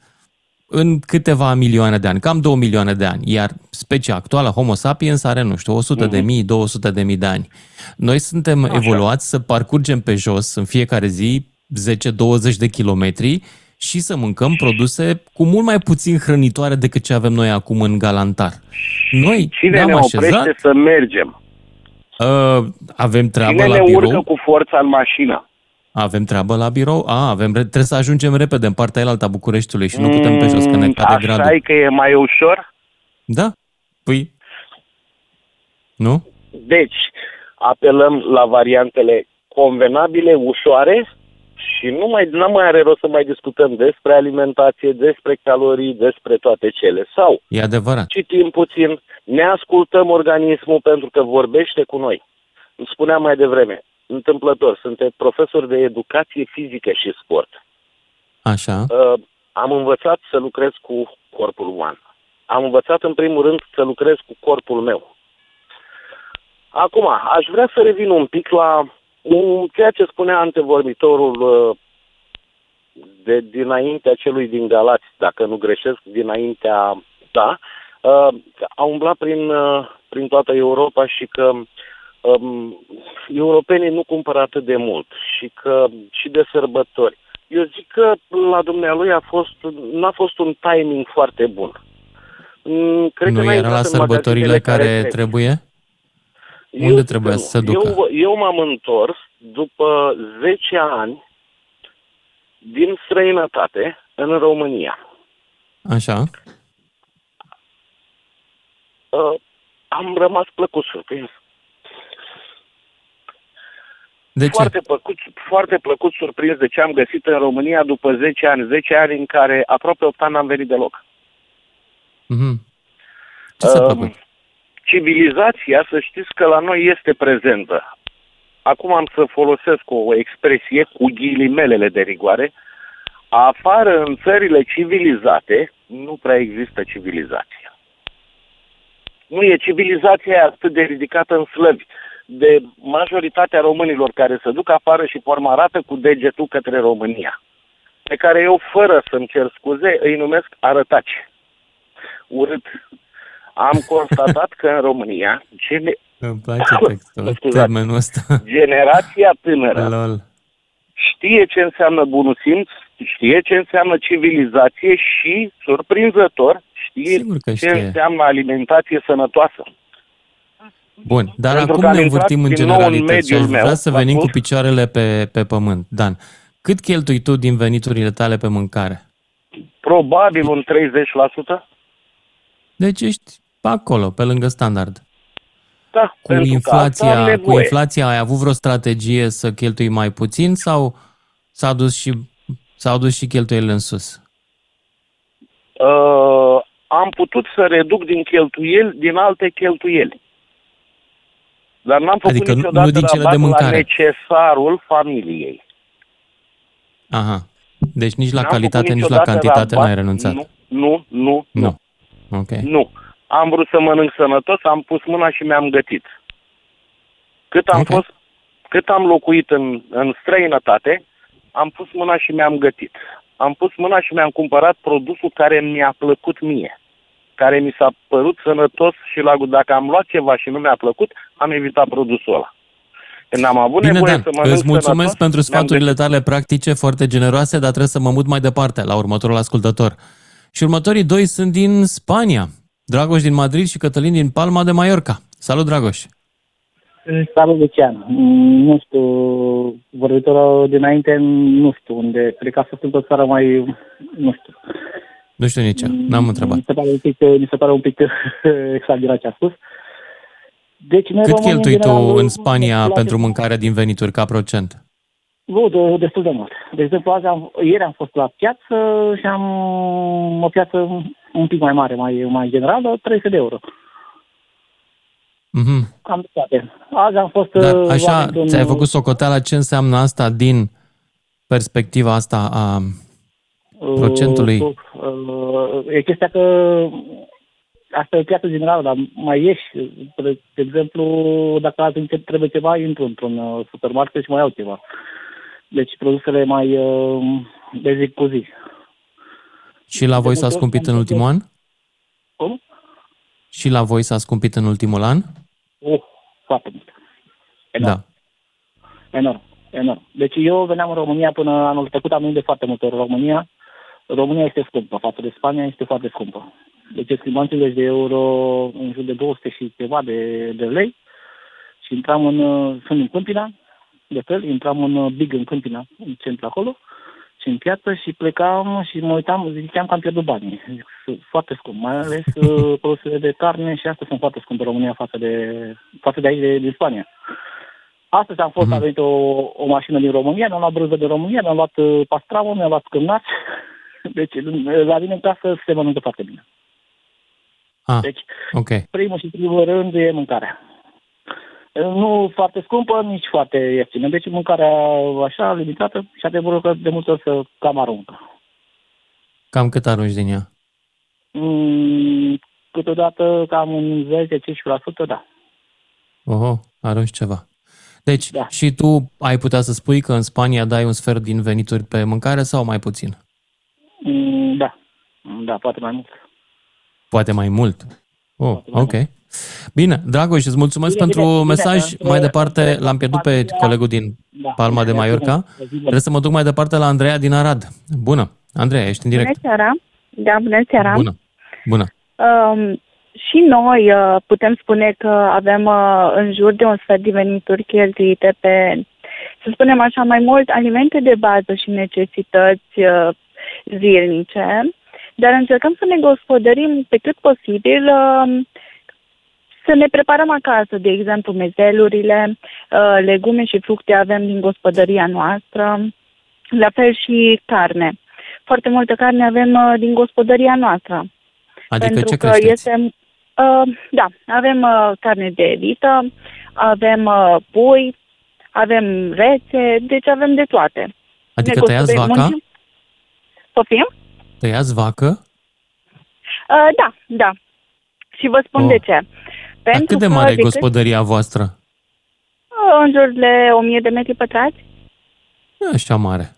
Speaker 3: în câteva milioane de ani, cam 2 milioane de ani, iar specia actuală, Homo sapiens, are, nu știu, 100 de mii, 200 de mii de ani. Noi suntem Așa. evoluați să parcurgem pe jos în fiecare zi 10-20 de kilometri și să mâncăm produse cu mult mai puțin hrănitoare decât ce avem noi acum în Galantar. Noi
Speaker 11: Cine
Speaker 3: ne-am
Speaker 11: ne oprește
Speaker 3: așezat,
Speaker 11: să mergem?
Speaker 3: uh, avem treabă
Speaker 11: Cine
Speaker 3: la
Speaker 11: ne
Speaker 3: birou.
Speaker 11: urcă cu forța în mașină?
Speaker 3: Avem treabă la birou? A, avem, trebuie să ajungem repede în partea aia alta a Bucureștiului și nu putem pe jos, că ne
Speaker 11: Mm,
Speaker 3: cade
Speaker 11: Așa
Speaker 3: gradul.
Speaker 11: e că e mai ușor?
Speaker 3: Da? Păi, nu?
Speaker 11: Deci, apelăm la variantele convenabile, ușoare și nu mai, nu mai are rost să mai discutăm despre alimentație, despre calorii, despre toate cele. Sau
Speaker 3: E adevărat.
Speaker 11: citim puțin, ne ascultăm organismul pentru că vorbește cu noi. Îmi spuneam mai devreme, întâmplător, sunt profesor de educație fizică și sport.
Speaker 3: Așa.
Speaker 11: Uh, am învățat să lucrez cu corpul uman. Am învățat în primul rând să lucrez cu corpul meu. Acum, aș vrea să revin un pic la un, ceea ce spunea antevorbitorul uh, de dinaintea celui din Galați, dacă nu greșesc, dinaintea, da, uh, a umblat prin, uh, prin toată Europa și că um, europenii nu cumpără atât de mult și că și de sărbători. Eu zic că la dumnealui a fost, n-a fost un timing foarte bun. Mm, Cred că
Speaker 3: nu
Speaker 11: n-a
Speaker 3: era
Speaker 11: intrat
Speaker 3: la
Speaker 11: în
Speaker 3: sărbătorile
Speaker 11: magazinele
Speaker 3: care
Speaker 11: trebuie.
Speaker 3: trebuie?
Speaker 11: Eu
Speaker 3: Unde
Speaker 11: zic
Speaker 3: trebuia
Speaker 11: că
Speaker 3: să
Speaker 11: nu.
Speaker 3: se ducă?
Speaker 11: Eu, eu m-am întors după 10 ani din străinătate în România.
Speaker 3: Așa.
Speaker 11: Uh, am rămas plăcut surprins.
Speaker 3: De ce?
Speaker 11: Foarte plăcut, foarte plăcut surprins de ce am găsit în România după 10 ani. 10 ani în care aproape 8 ani n-am venit deloc.
Speaker 3: Mhm. Ce s-a
Speaker 11: Um,
Speaker 3: plăcut?
Speaker 11: Civilizația, să știți că la noi este prezentă. Acum am să folosesc o expresie cu ghilimelele de rigoare. Afară, în țările civilizate, nu prea există civilizație. Nu e civilizația atât de ridicată în slăvi de majoritatea românilor care se duc afară și forma arată cu degetul către România, pe care eu, fără să-mi cer scuze, îi numesc arătaci. Urât. Am *laughs* constatat că în România, gene...
Speaker 3: Îmi place textul,
Speaker 11: scuzați.
Speaker 3: termenul ăsta.
Speaker 11: generația tânără
Speaker 3: Lol.
Speaker 11: știe ce înseamnă bunul simț, știe ce înseamnă civilizație și, surprinzător, știe
Speaker 3: Sigur că
Speaker 11: ce
Speaker 3: știe.
Speaker 11: înseamnă alimentație sănătoasă.
Speaker 3: Bun, dar
Speaker 11: Pentru
Speaker 3: acum
Speaker 11: că am
Speaker 3: ne
Speaker 11: intrat
Speaker 3: învârtim în
Speaker 11: din nou în
Speaker 3: generalități și aș
Speaker 11: mediul
Speaker 3: vrea
Speaker 11: meu,
Speaker 3: să
Speaker 11: v-am
Speaker 3: venim cu
Speaker 11: spus.
Speaker 3: picioarele pe, pe pământ. Dan, cât cheltui tu din veniturile tale pe mâncare?
Speaker 11: Probabil un 30%.
Speaker 3: Deci ești pe acolo, pe lângă standard.
Speaker 11: Da,
Speaker 3: Cu
Speaker 11: pentru că asta am
Speaker 3: inflația, cu
Speaker 11: nevoie.
Speaker 3: inflația ai avut vreo strategie să cheltui mai puțin sau s-a dus și, s-au dus și cheltuielile în sus?
Speaker 11: Uh, am putut să reduc din cheltuieli, din alte cheltuieli. Dar n-am făcut
Speaker 3: Adică nu-
Speaker 11: niciodată
Speaker 3: nu din cele de
Speaker 11: rabat la
Speaker 3: mâncare.
Speaker 11: necesarul familiei.
Speaker 3: Aha. Deci nici la
Speaker 11: N-am
Speaker 3: calitate,
Speaker 11: făcut
Speaker 3: nici la
Speaker 11: niciodată
Speaker 3: cantitate
Speaker 11: rabat.
Speaker 3: n-ai renunțat.
Speaker 11: Nu, nu, nu,
Speaker 3: Nu. Ok.
Speaker 11: Nu. Am vrut să mănânc sănătos, am pus mâna și mi-am gătit. Cât am
Speaker 3: Ok.
Speaker 11: fost, cât am locuit în, în străinătate, am pus mâna și mi-am gătit. Am pus mâna și mi-am cumpărat produsul care mi-a plăcut mie, care mi s-a părut sănătos și la gust. Dacă am luat ceva și nu mi-a plăcut, am evitat produsul ăla. Când am avut
Speaker 3: Bine,
Speaker 11: nevoie
Speaker 3: Dan,
Speaker 11: să mănânc
Speaker 3: îți mulțumesc
Speaker 11: sănătos,
Speaker 3: pentru
Speaker 11: mi-am
Speaker 3: sfaturile tale practice, foarte generoase, dar trebuie să mă mut mai departe la următorul ascultător. Și următorii doi sunt din Spania. Dragoș din Madrid și Cătălin din Palma de Mallorca. Salut, Dragoș!
Speaker 12: Salut, Lucian. Mm, Nu știu, vorbitorul dinainte, nu știu unde, cred că a fost într-o țară mai, nu știu.
Speaker 3: Nu știu nici eu, n-am întrebat.
Speaker 12: Mi se pare un pic, mi se pare un pic *laughs* exagerat ce a spus. Deci, noi
Speaker 3: Cât
Speaker 12: românii,
Speaker 3: cheltui tu
Speaker 12: general,
Speaker 3: în Spania
Speaker 12: ne place-
Speaker 3: pentru mâncare din venituri ca procent?
Speaker 12: Nu, de, destul de mult. De exemplu, azi am, ieri am fost la piață și am o piață un pic mai mare, mai, mai generală, 300 de euro.
Speaker 3: Mhm.
Speaker 12: Am toate. Azi am fost...
Speaker 3: Dar
Speaker 12: uh,
Speaker 3: așa,
Speaker 12: la un-
Speaker 3: ți-ai făcut socoteala ce înseamnă asta din perspectiva asta a Procentului.
Speaker 12: Uh, uh, e chestia că asta e piața generală, dar mai ieși. De, de exemplu, dacă azi îmi trebuie ceva, intru într-un uh, supermarket și mai iau ceva. Deci produsele mai uh, de zi cu zi.
Speaker 3: Și la voi s-a scumpit în ultimul an?
Speaker 12: Cum?
Speaker 3: Și la voi s-a scumpit în ultimul an?
Speaker 12: Uh, foarte mult.
Speaker 3: Da.
Speaker 12: Enorm, enorm. Deci eu veneam în România până anul trecut, am venit de foarte multe ori în România. România este scumpă, față de Spania este foarte scumpă. Deci schimbam 50 de euro în jur de 200 și ceva de, de lei și intram în, sunt în Câmpina, de fel, intram în Big în Câmpina, în centru acolo, și în piață și plecam și mă uitam, ziceam că am pierdut banii. Zic, Foarte scump, mai ales uh, *laughs* produsele de carne și astea sunt foarte scumpe în România față de, față de aici, de, din Spania. Astăzi am fost, mm-hmm. a venit o, o mașină din România, mi-am luat brânză din România, mi-am luat uh, pastramă, mi-am luat cârnați. Deci la mine în casă se mănâncă foarte bine.
Speaker 3: Ah,
Speaker 12: Deci,
Speaker 3: ok.
Speaker 12: primul și primul rând e mâncarea. Nu foarte scumpă, nici foarte ieftină. Deci mâncarea așa, limitată și adevărul că de multe ori să cam aruncă.
Speaker 3: Cam cât arunci din ea?
Speaker 12: Mm, câteodată cam un 10-15%, da.
Speaker 3: Oho, arunci ceva. Deci,
Speaker 12: Da.
Speaker 3: și tu ai putea să spui că în Spania dai un sfert din venituri pe mâncare sau mai puțin?
Speaker 12: Mm, da, da, poate mai mult.
Speaker 3: Poate mai mult. Oh, ok. Bine, Dragoș, îți mulțumesc
Speaker 12: Bine,
Speaker 3: pentru
Speaker 12: bine, bine,
Speaker 3: mesaj.
Speaker 12: între-
Speaker 3: mai departe, l-am pierdut pe
Speaker 12: partea-
Speaker 3: colegul din
Speaker 12: Da.
Speaker 3: Palma de
Speaker 12: Bine,
Speaker 3: Mallorca.
Speaker 12: bine, bine.
Speaker 3: Trebuie să mă duc mai departe la Andreea din Arad. Bună. Andreea, ești în
Speaker 13: Bună
Speaker 3: direct.
Speaker 13: seara! Da, bună seara!
Speaker 3: Bună. Bună.
Speaker 13: Um, și noi uh, putem spune că avem uh, în jur de un sfert de venituri cheltuite pe, să spunem așa, mai mult alimente de bază și necesități uh, zilnice, dar încercăm să ne gospodărim pe cât posibil uh, să ne preparăm acasă, de exemplu, mezelurile, uh, legume și fructe avem din gospodăria noastră, la fel și carne. Foarte multă carne avem uh, din gospodăria noastră.
Speaker 3: Adică
Speaker 13: pentru
Speaker 3: ce
Speaker 13: că
Speaker 3: creșteți?
Speaker 13: este, uh, da, avem uh, carne de vită, avem uh, pui, avem rețe, deci avem de toate.
Speaker 3: Adică
Speaker 13: Ne
Speaker 3: tăiați
Speaker 13: gospodărim
Speaker 3: vaca?
Speaker 13: muncim. Poftim?
Speaker 3: Tăiați vacă?
Speaker 13: Uh, da, da. Și vă spun
Speaker 3: Oh.
Speaker 13: de ce.
Speaker 3: Dar cât de
Speaker 13: că
Speaker 3: mare e
Speaker 13: cât-
Speaker 3: gospodăria voastră?
Speaker 13: Uh, în jur de 1000 de metri pătrați.
Speaker 3: Nu e așa mare.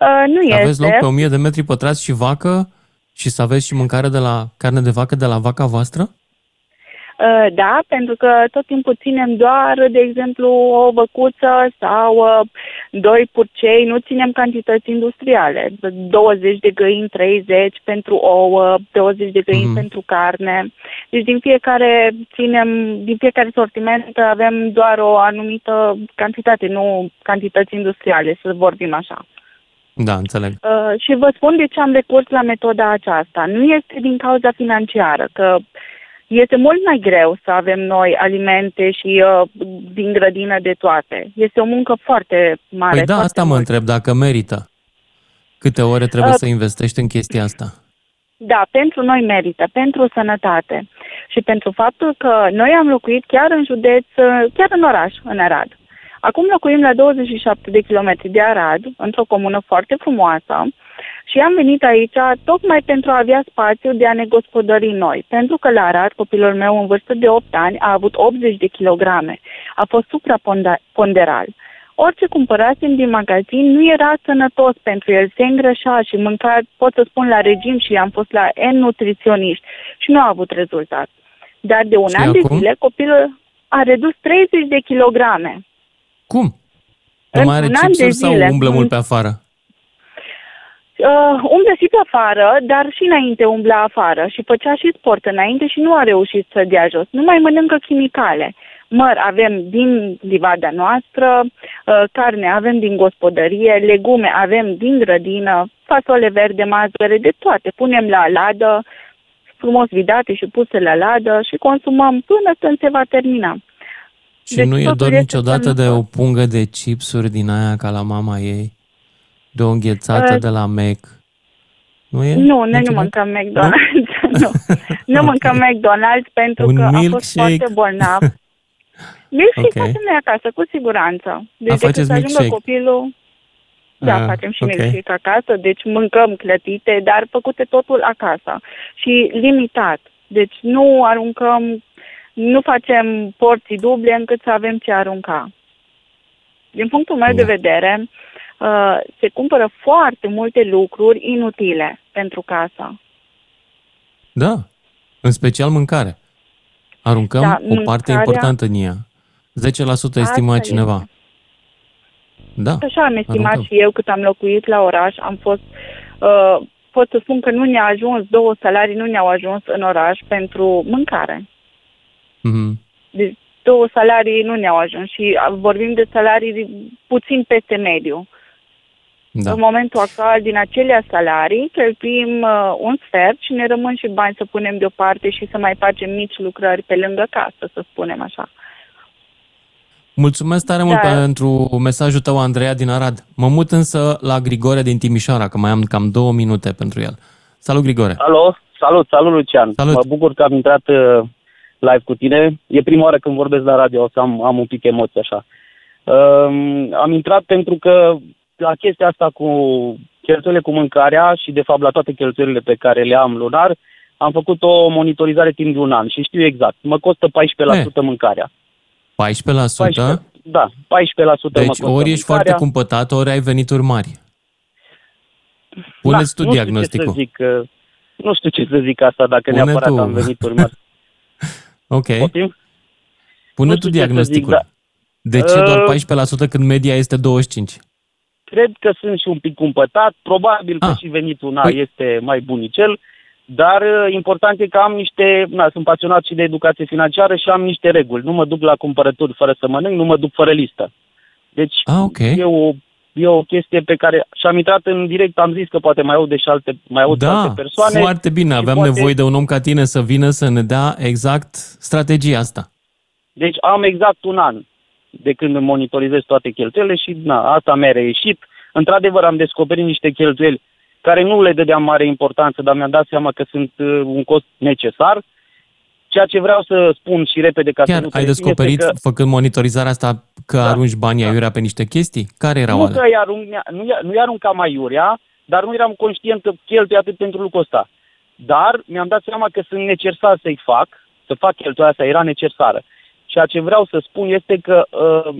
Speaker 13: Uh, nu
Speaker 3: Să aveți
Speaker 13: este.
Speaker 3: loc pe 1000 de metri pătrați și vacă și să aveți și mâncare de la carne de vacă de la vaca voastră?
Speaker 13: Uh, Da, pentru că tot timpul ținem doar, de exemplu, o văcuță sau uh, doi purcei, nu ținem cantități industriale. 20 de găini, 30 pentru ouă, 20 de găini
Speaker 14: Mhm.
Speaker 13: pentru carne. Deci din fiecare ținem, din fiecare sortiment avem doar o anumită cantitate, nu cantități industriale, să vorbim așa.
Speaker 3: Da, înțeleg.
Speaker 13: Uh, și vă spun de ce am recurs la metoda aceasta. Nu este din cauza financiară, că este mult mai greu să avem noi alimente și uh, din grădină de toate. Este o muncă foarte mare.
Speaker 3: Păi da,
Speaker 13: foarte
Speaker 3: asta mă
Speaker 13: mult.
Speaker 3: întreb, dacă merită. Câte ore trebuie
Speaker 13: Uh,
Speaker 3: să investești în chestia asta?
Speaker 13: Da, pentru noi merită, pentru sănătate și pentru faptul că noi am locuit chiar în județ, uh, chiar în oraș, în Arad. Acum locuim la 27 de kilometri de Arad, într-o comună foarte frumoasă și am venit aici tocmai pentru a avea spațiu de a ne gospodări noi. Pentru că la Arad, copilul meu în vârstă de 8 ani a avut 80 de kilograme. A fost supraponderal. Orice cumpărasem din magazin nu era sănătos pentru el, se îngrășa și mânca, pot să spun, la regim și am fost la N nutriționiști și nu a avut rezultat. Dar de un
Speaker 3: Și
Speaker 13: an de
Speaker 3: acum?
Speaker 13: zile copilul a redus 30 de kilograme.
Speaker 3: Cum? Nu
Speaker 13: În
Speaker 3: mai are
Speaker 13: un an de
Speaker 3: chipsuri sau
Speaker 13: zile.
Speaker 3: umblă
Speaker 13: Mm.
Speaker 3: mult pe afară?
Speaker 13: Uh, umblă și pe afară, dar și înainte umbla afară și făcea și sport înainte și nu a reușit să dea jos. Nu mai mănâncă chimicale. Măr avem din livada noastră, uh, carne avem din gospodărie, legume avem din grădină, fasole verde, mazăre, de toate. Punem la ladă, frumos vidate și puse la ladă și consumăm până când se va termina.
Speaker 3: Și
Speaker 13: Deci
Speaker 3: nu e
Speaker 13: totul
Speaker 3: dor
Speaker 13: este
Speaker 3: niciodată de
Speaker 13: sănătos.
Speaker 3: o pungă de chipsuri din aia ca la mama ei? De o înghețată
Speaker 13: Uh,
Speaker 3: de la Mac? Nu e?
Speaker 13: Nu, noi *laughs* nu
Speaker 3: Niciodată?
Speaker 13: mâncăm McDonald's. nu, nu mâncăm McDonald's pentru
Speaker 3: Un
Speaker 13: că a fost
Speaker 3: milkshake?
Speaker 13: foarte bolnav. *laughs* Milkshake
Speaker 3: Ok.
Speaker 13: facem noi acasă, cu siguranță. Deci
Speaker 3: A,
Speaker 13: decât
Speaker 3: faceți
Speaker 13: să ajungă
Speaker 3: milkshake.
Speaker 13: copilul... Da,
Speaker 3: Ah,
Speaker 13: facem și
Speaker 3: ok.
Speaker 13: milkshake acasă, deci mâncăm clătite, dar făcute totul acasă și limitat. Deci nu aruncăm, nu facem porții duble încât să avem ce arunca. Din punctul meu de vedere, uh, se cumpără foarte multe lucruri inutile pentru casă.
Speaker 3: Da, în special mâncare. Aruncăm
Speaker 13: Da,
Speaker 3: o parte
Speaker 13: mâncarea-
Speaker 3: importantă în ea. 10% estima
Speaker 13: Asta
Speaker 3: cineva. Da,
Speaker 13: Așa am estimat
Speaker 3: aruncăm.
Speaker 13: și eu cât am locuit la oraș. Am fost, uh, pot să spun că nu ne-a ajuns, două salarii nu ne-au ajuns în oraș pentru mâncare.
Speaker 3: Mhm.
Speaker 13: Deci două salarii nu ne-au ajuns și uh, vorbim de salarii puțin peste mediu.
Speaker 3: Da.
Speaker 13: În momentul actual, din acelea salarii, cheltuim uh, un sfert și ne rămân și bani să punem deoparte și să mai facem mici lucrări pe lângă casă, să spunem așa.
Speaker 3: Mulțumesc tare mult
Speaker 13: Da.
Speaker 3: pentru mesajul tău, Andreea din Arad. Mă mut însă la Grigore din Timișoara, că mai am cam două minute pentru el. Salut, Grigore!
Speaker 14: Alo, salut, salut Lucian.
Speaker 3: Salut.
Speaker 14: Mă bucur că am intrat uh, live cu tine. E prima oară când vorbesc la radio, o să am, am un pic emoții așa. Um, am intrat pentru că la chestia asta cu cheltuielile cu mâncarea și de fapt la toate cheltuielile pe care le am lunar, am făcut o monitorizare timp de un an și știu exact. Mă costă 14% mâncarea.
Speaker 3: 14%?
Speaker 14: 14, da, 14% mă
Speaker 3: Deci
Speaker 14: costă
Speaker 3: ori ești foarte
Speaker 14: mâncarea.
Speaker 3: cumpătat, ori ai venituri mari. Puneți tu
Speaker 14: Da, nu
Speaker 3: diagnosticul.
Speaker 14: Știu ce să zic, uh, nu știu ce să zic asta dacă
Speaker 3: Pune
Speaker 14: neapărat
Speaker 3: tu.
Speaker 14: am venit urmări. *laughs*
Speaker 3: Ok.
Speaker 14: Poftim?
Speaker 3: Pune
Speaker 14: Nu
Speaker 3: tu
Speaker 14: știu ce să zic,
Speaker 3: diagnosticul.
Speaker 14: da.
Speaker 3: De ce doar
Speaker 14: Uh,
Speaker 3: 14% când media este 25%?
Speaker 14: Cred că sunt și un pic cumpătat, probabil că și venitul na, este mai bunicel, dar uh, important e că am niște, na, sunt pasionat și de educație financiară și am niște reguli. Nu mă duc la cumpărături fără să mănânc, nu mă duc fără listă. Deci
Speaker 3: ah, okay.
Speaker 14: e, o, e o chestie pe care și am intrat în direct, am zis că poate mai aud de și alte, mai aud de
Speaker 3: Da,
Speaker 14: alte persoane.
Speaker 3: foarte bine.
Speaker 14: și
Speaker 3: Aveam
Speaker 14: poate-
Speaker 3: nevoie de un om ca tine să vină să ne dea exact strategia asta.
Speaker 14: Deci am exact un an de când îmi monitorizez toate cheltuielile și na, asta mi-a reieșit. Într-adevăr am descoperit niște cheltuieli care nu le dădeam mare importanță, dar mi-am dat seama că sunt uh, un cost necesar. Ceea ce vreau să spun și repede ca să
Speaker 3: Chiar
Speaker 14: nu se
Speaker 3: ai
Speaker 14: reține
Speaker 3: descoperit,
Speaker 14: este că,
Speaker 3: făcând monitorizarea asta, că arunci banii aiurea pe niște chestii? Care erau
Speaker 14: nu
Speaker 3: alea?
Speaker 14: că îi arunc, nu, i- nu i aruncam aiurea, dar nu eram conștient că cheltui atât pentru lucrul ăsta. Dar mi-am dat seama că sunt necesar să-i fac, să fac cheltuiala asta, era necesară. Ceea ce vreau să spun este că uh,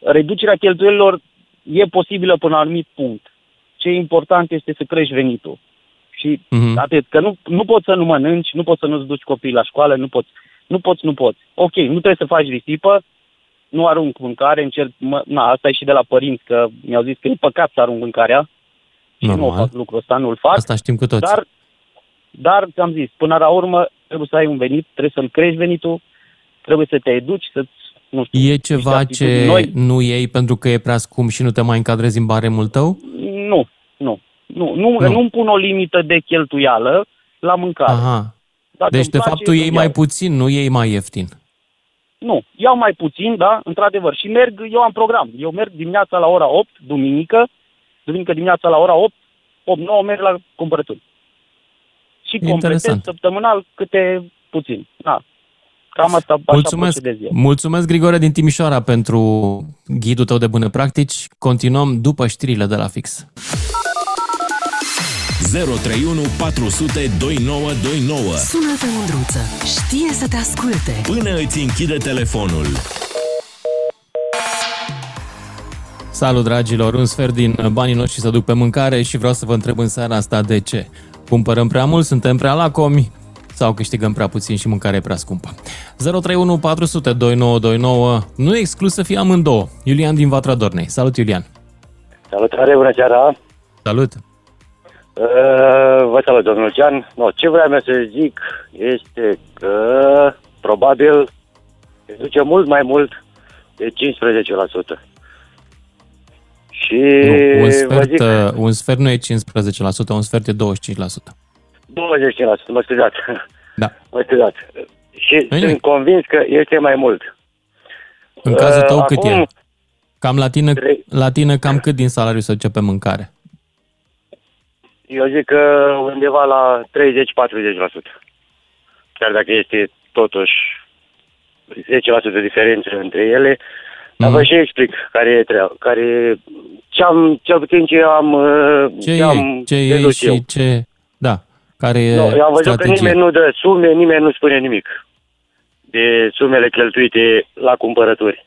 Speaker 14: reducerea cheltuielilor e posibilă până la un anumit punct. Ce e important este să crești venitul. Și
Speaker 3: Mhm.
Speaker 14: atât, că nu, nu poți să nu mănânci, nu poți să nu-ți duci copiii la școală, nu poți, nu poți, nu poți. Ok, nu trebuie să faci risipă, nu arunc mâncare, încerc, mă, na, asta e și de la părinți, că mi-au zis că e păcat să arunc mâncarea și nu
Speaker 3: Normal.
Speaker 14: fac lucrul ăsta, nu-l fac.
Speaker 3: Asta știm cu toți.
Speaker 14: Dar, dar ți-am zis, până la urmă trebuie să ai un venit, trebuie să-l crești venitul, trebuie să te educi, să nu știu,
Speaker 3: E ceva
Speaker 14: niște
Speaker 3: ce
Speaker 14: atitudini noi.
Speaker 3: nu iei pentru că e prea scump și nu te mai încadrezi în baremul tău?
Speaker 14: Nu, nu. Nu, nu,
Speaker 3: Nu.
Speaker 14: nu-mi pun o limită de cheltuială la mâncare.
Speaker 3: Aha.
Speaker 14: Dacă
Speaker 3: Deci,
Speaker 14: îmi
Speaker 3: de
Speaker 14: place,
Speaker 3: fapt, tu iei
Speaker 14: îmi
Speaker 3: mai
Speaker 14: iau.
Speaker 3: puțin, nu iei mai ieftin.
Speaker 14: Nu, iau mai puțin, da, într-adevăr. Și merg, eu am program. Eu merg dimineața la ora 8, duminică, duminică dimineața la ora 8, 8-9 merg la cumpărături. Și completez
Speaker 3: Interesant.
Speaker 14: săptămânal câte puțin. Da. Cam asta așa
Speaker 3: Mulțumesc,
Speaker 14: procedez eu.
Speaker 3: mulțumesc, Grigore din Timișoara, pentru ghidul tău de bune practici. Continuăm după știrile de la fix.
Speaker 1: 031 400 2929
Speaker 2: Sună-te, Mândruță. Știe să te asculte.
Speaker 1: Până îți închide telefonul.
Speaker 3: Salut, dragilor! Un sfert din banii noștri se duc pe mâncare și vreau să vă întreb în seara asta de ce. Cumpărăm prea mult, suntem prea lacomi sau câștigăm prea puțin și mâncarea e prea scumpă. 031 400 2929 nu e exclus să fie amândouă. Iulian din Vatra Dornei. Salut, Iulian!
Speaker 15: Salutare, bună seara!
Speaker 3: Salut!
Speaker 15: Uh, vă salut, domnul Lucian. No, ce vreau eu să zic este că probabil se duce mult mai mult de 15%. Și
Speaker 3: Nu, un,
Speaker 15: vă
Speaker 3: sfert,
Speaker 15: zic
Speaker 3: uh, un sfert nu e 15%, un sfert e 25%.
Speaker 15: 20%, mă scuzați.
Speaker 3: Da. *laughs*
Speaker 15: Mă scuzați. Și
Speaker 3: Nu-i
Speaker 15: sunt
Speaker 3: nimic.
Speaker 15: convins că este mai mult.
Speaker 3: În cazul
Speaker 15: Uh,
Speaker 3: tău cât
Speaker 15: acum-
Speaker 3: e? Cam la tine, la tine cam cât din salariu se duce pe mâncare?
Speaker 15: Eu zic că undeva la 30-40%. Chiar dacă este totuși 10% diferență între ele, Dar vă și explic care e treaba, care ce am, cel puțin ce am, uh,
Speaker 3: Ce
Speaker 15: am
Speaker 3: e, ce e
Speaker 15: dedus
Speaker 3: și
Speaker 15: eu.
Speaker 3: ce... Da, care e
Speaker 15: No, eu am văzut că
Speaker 3: strategia?
Speaker 15: nimeni nu dă sume, nimeni nu spune nimic de sumele cheltuite la cumpărături.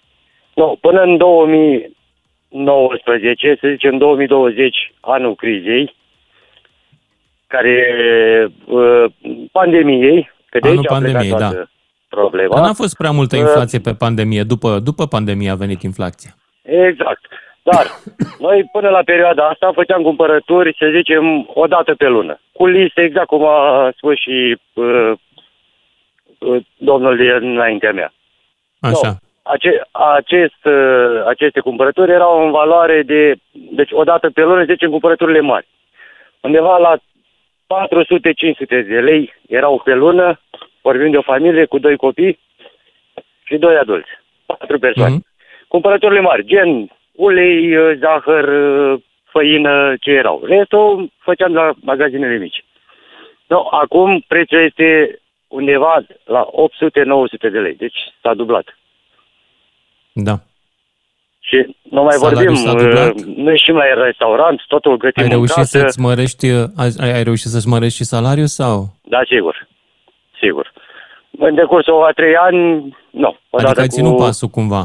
Speaker 15: No, până în 2019, să zicem 2020, anul crizei, care uh, pandemiei, că de
Speaker 3: Anul
Speaker 15: aici a plecat
Speaker 3: pandemiei,
Speaker 15: toată
Speaker 3: da.
Speaker 15: problema.
Speaker 3: Dar n-a fost prea multă
Speaker 15: Uh,
Speaker 3: inflație pe pandemie. După, după pandemie a venit inflația.
Speaker 15: Exact. Dar noi până la perioada asta făceam cumpărături, să zicem, o dată pe lună. Cu liste, exact cum a spus și uh, uh, domnul înaintea mea.
Speaker 3: Așa.
Speaker 15: Ace- acest, uh, aceste cumpărături erau în valoare de, deci o dată pe lună, zicem cumpărăturile mari. Undeva la 400-500 de lei erau pe lună, vorbim de o familie cu doi copii și doi adulți, patru persoane. Mm-hmm. Cumpărăturile mari, gen ulei, uh, zahăr, uh, făină, ce erau. Restul făceam la magazinele mici. No, acum prețul este undeva la 800-900 de lei, deci s-a dublat.
Speaker 3: Da.
Speaker 15: Și nu mai
Speaker 3: Salariul
Speaker 15: vorbim,
Speaker 3: s-a dublat?
Speaker 15: uh, noi și la restaurant, totul gătim
Speaker 3: Ai
Speaker 15: în
Speaker 3: reușit
Speaker 15: casă.
Speaker 3: să-ți mărești, ai, ai reușit să-ți mărești și salariul sau?
Speaker 15: Da, sigur. Sigur. În decursul a trei ani, nu.
Speaker 3: Adică ai ținut
Speaker 15: cu...
Speaker 3: pasul cumva.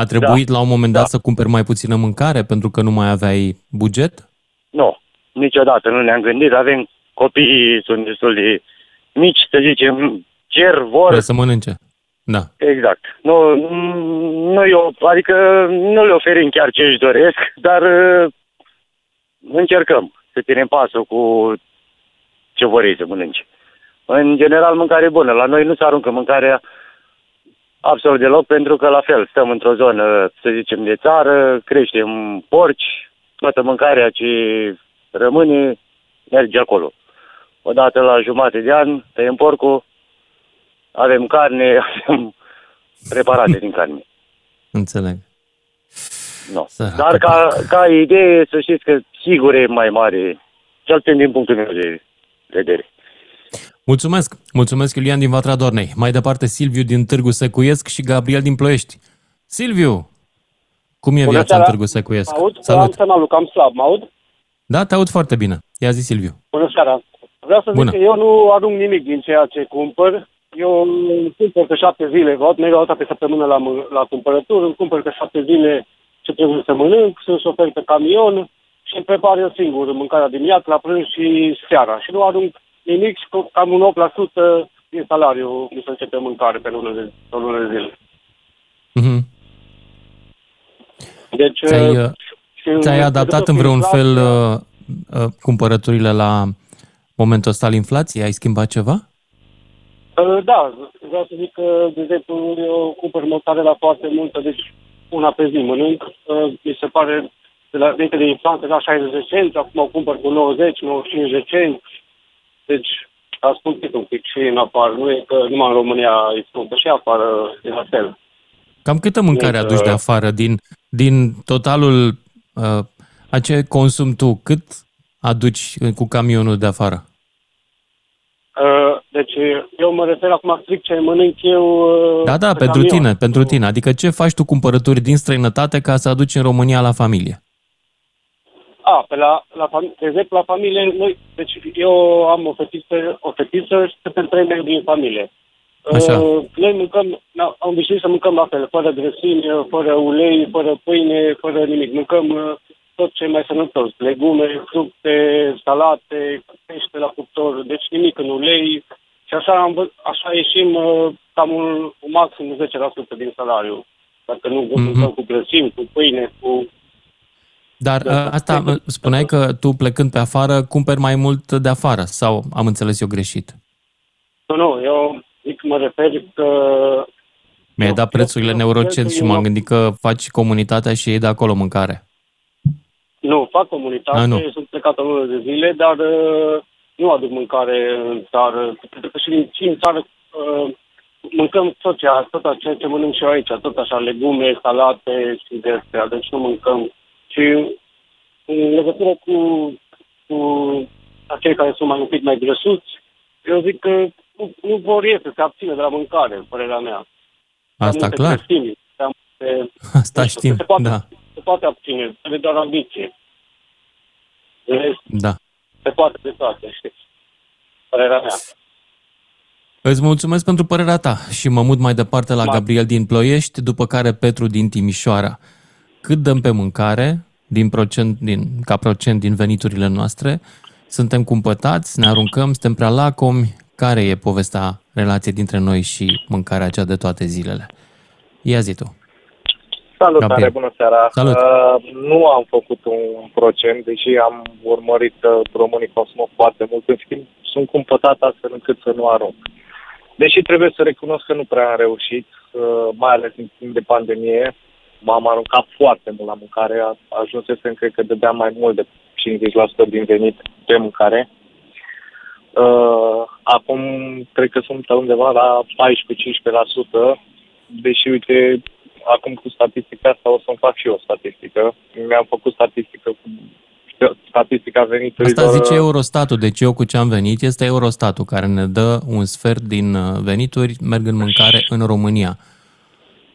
Speaker 3: A trebuit la un moment dat să cumperi mai puțină mâncare pentru că nu mai aveai buget?
Speaker 15: Nu, niciodată nu ne-am gândit. Avem copiii, sunt destul de mici, să zicem, cer, vor.
Speaker 3: Trebuie să mănânce. Da.
Speaker 15: Exact. Nu, nu eu, adică nu le oferim chiar ce își doresc, dar uh, încercăm să ținem pasul cu ce vor ei să mănânce. În general, mâncare bună. La noi nu se aruncă mâncarea absolut deloc, pentru că la fel stăm într-o zonă, să zicem, de țară, creștem porci, toată mâncarea ce rămâne merge acolo. Odată la jumate de an tăiem porcul, avem carne, *laughs* avem preparate din carne.
Speaker 3: Înțeleg.
Speaker 15: No.
Speaker 3: Săracă
Speaker 15: Dar ca, ca idee, să știți că sigur e mai mare, cel puțin din punctul meu de vedere.
Speaker 3: Mulțumesc! Mulțumesc, Iulian din Vatra Dornei. Mai departe, Silviu din Târgu Secuiesc și Gabriel din Ploiești. Silviu! Cum e
Speaker 16: Bună
Speaker 3: viața în
Speaker 16: seara.
Speaker 3: Târgu Secuiesc?
Speaker 16: Mă aud? Am
Speaker 3: Salut!
Speaker 16: semnalul cam slab, mă aud?
Speaker 3: Da, te aud foarte bine. Ia zi, Silviu.
Speaker 16: Bună seara. Vreau să zic
Speaker 3: Bună.
Speaker 16: că eu nu arunc nimic din ceea ce cumpăr. Eu cumpăr pe șapte zile, văd, mereu o dată pe săptămână la, mân- la cumpărături, îmi cumpăr pe șapte zile ce trebuie să mănânc, sunt șofer pe camion și îmi prepar eu singur mâncarea dimineața, la prânz și seara. Și nu arunc nimic și cu- cam un 8% din salariu mi se începe mâncare pe lună de, pe lună de zile.
Speaker 3: Mhm.
Speaker 16: Deci,
Speaker 3: Ți-ai, uh,
Speaker 16: și
Speaker 3: ți-ai
Speaker 16: în-
Speaker 3: adaptat în vreun fel uh, uh, cumpărăturile la momentul ăsta al inflației? Ai schimbat ceva?
Speaker 16: Uh, Da, vreau să zic că, de exemplu, eu cumpăr mozzarella foarte multă, deci una pe zi mănânc. Uh, Mi se pare, de la înainte de inflație, la 60 de cenți, acum o cumpăr cu 90, 95 de cenți. Deci, a scumpit un pic și în afară. Nu e că numai în România e scumpă și afară e la fel.
Speaker 3: Cam câtă mâncare
Speaker 16: Deci,
Speaker 3: aduci de
Speaker 16: uh,
Speaker 3: afară din, din totalul uh, a ce consum tu? Cât aduci uh, cu camionul de afară?
Speaker 16: Uh, Deci, eu mă refer acum strict ce mănânc eu uh,
Speaker 3: Da, da,
Speaker 16: pe
Speaker 3: pentru
Speaker 16: camion.
Speaker 3: tine, pentru tine. Adică ce faci tu cumpărături din străinătate ca să aduci în România la familie?
Speaker 16: A, pe la, la fam- de exemplu, la familie, noi, deci eu am o fetiță, o fetiță și suntem trei membri din familie.
Speaker 3: Așa.
Speaker 16: Uh, noi mâncăm, na, am obișnuit să mâncăm la fel, fără grăsimi, fără ulei, fără pâine, fără nimic. Mâncăm uh, tot ce e mai sănătos, legume, fructe, salate, pește la cuptor, deci nimic în ulei. Și așa, am, vă- așa ieșim uh, cam un, un maxim 10% din salariu. Dacă nu mâncăm cu grăsimi, cu pâine, cu
Speaker 3: Dar uh, asta uh, spuneai că tu plecând pe afară cumperi mai mult de afară sau am înțeles eu greșit?
Speaker 16: Nu, nu, eu zic, mă refer că
Speaker 3: Mi-ai dat prețurile în eurocent și m-am gândit că faci comunitatea și ei de acolo mâncare.
Speaker 16: nu, fac comunitate,
Speaker 3: A, nu.
Speaker 16: sunt plecat o lună de zile, dar uh, nu aduc mâncare în țară. Pentru că și, și în țară uh, mâncăm tot, ce, tot ceea ce mănânc și eu aici, tot așa, legume, salate și de astea, deci nu mâncăm. Și în legătură cu, cu acei care sunt mai un pic mai grăsuți, eu zic că nu, nu vor ei să se abțină de la mâncare, în părerea mea.
Speaker 3: Asta
Speaker 16: multe
Speaker 3: clar.
Speaker 16: grăsimi, prea, Se,
Speaker 3: Asta știm,
Speaker 16: se poate,
Speaker 3: da.
Speaker 16: se poate obține, trebuie doar ambiție. În rest,
Speaker 3: Da.
Speaker 16: se poate de toate, știți. Părerea mea.
Speaker 3: Îți mulțumesc pentru părerea ta și mă mut mai departe la
Speaker 16: Ma-
Speaker 3: Gabriel din Ploiești, după care Petru din Timișoara. Cât dăm pe mâncare din procent, din, ca procent din veniturile noastre? Suntem cumpătați, ne aruncăm, suntem prea lacomi? Care e povestea relației dintre noi și mâncarea cea de toate zilele? Ia zi tu.
Speaker 17: Salutare,
Speaker 3: Gabriel.
Speaker 17: bună seara.
Speaker 3: Salut.
Speaker 17: Uh, nu am făcut un procent, deși am urmărit că românii consumă foarte mult. În schimb, sunt cumpătat astfel încât să nu arunc. Deși trebuie să recunosc că nu prea am reușit, uh, mai ales în timp de pandemie, m-am aruncat foarte mult la mâncare. A- Ajunsesem, cred că dădeam mai mult de 50% din venit pe mâncare. Uh, acum cred că sunt undeva la 14-15%, deși, uite, acum cu statistica asta o să-mi fac și eu o statistică. Mi-am făcut statistică cu statistica veniturilor.
Speaker 3: Asta zice Eurostatul, deci eu cu ce am venit este Eurostatul care ne dă un sfert din uh, venituri merg în mâncare în România.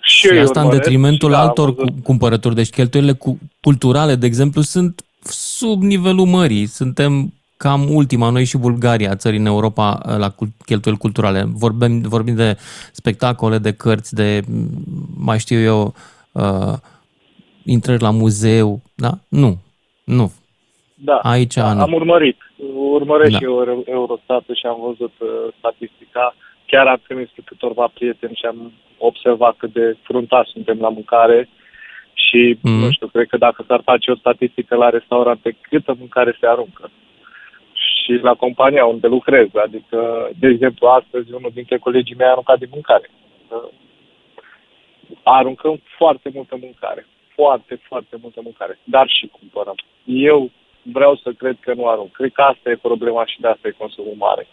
Speaker 17: Și
Speaker 3: Și
Speaker 17: eu îi
Speaker 3: asta în
Speaker 17: urmăresc
Speaker 3: detrimentul
Speaker 17: și da, am
Speaker 3: altor
Speaker 17: văzut.
Speaker 3: cu- cumpărături. Deci cheltuielile cu- culturale, de exemplu, sunt sub nivelul mării. Suntem cam ultima, noi și Bulgaria, țări în Europa, uh, la cul- cheltuieli culturale. Vorbim, vorbim de spectacole, de cărți, de, m, mai știu eu, uh, intrări la muzeu. Da? Nu. Nu.
Speaker 17: Da,
Speaker 3: Aici
Speaker 17: da,
Speaker 3: nu.
Speaker 17: am urmărit. Urmăresc
Speaker 3: Da.
Speaker 17: și eu Euro- Eurostatul și am văzut uh, statistica. Chiar am trimis cu câtorva prieteni și am observat cât de fruntași suntem la mâncare și,
Speaker 3: Mhm.
Speaker 17: nu știu, cred că dacă s-ar face o statistică la restaurante, câtă mâncare se aruncă. Și la compania unde lucrez, adică, de exemplu, astăzi unul dintre colegii mei a aruncat din mâncare. Uh, Aruncăm foarte multă mâncare. Foarte, foarte multă mâncare. Dar și cumpărăm. Eu vreau să cred că nu arunc. Cred că asta e problema și de asta e consumul mare.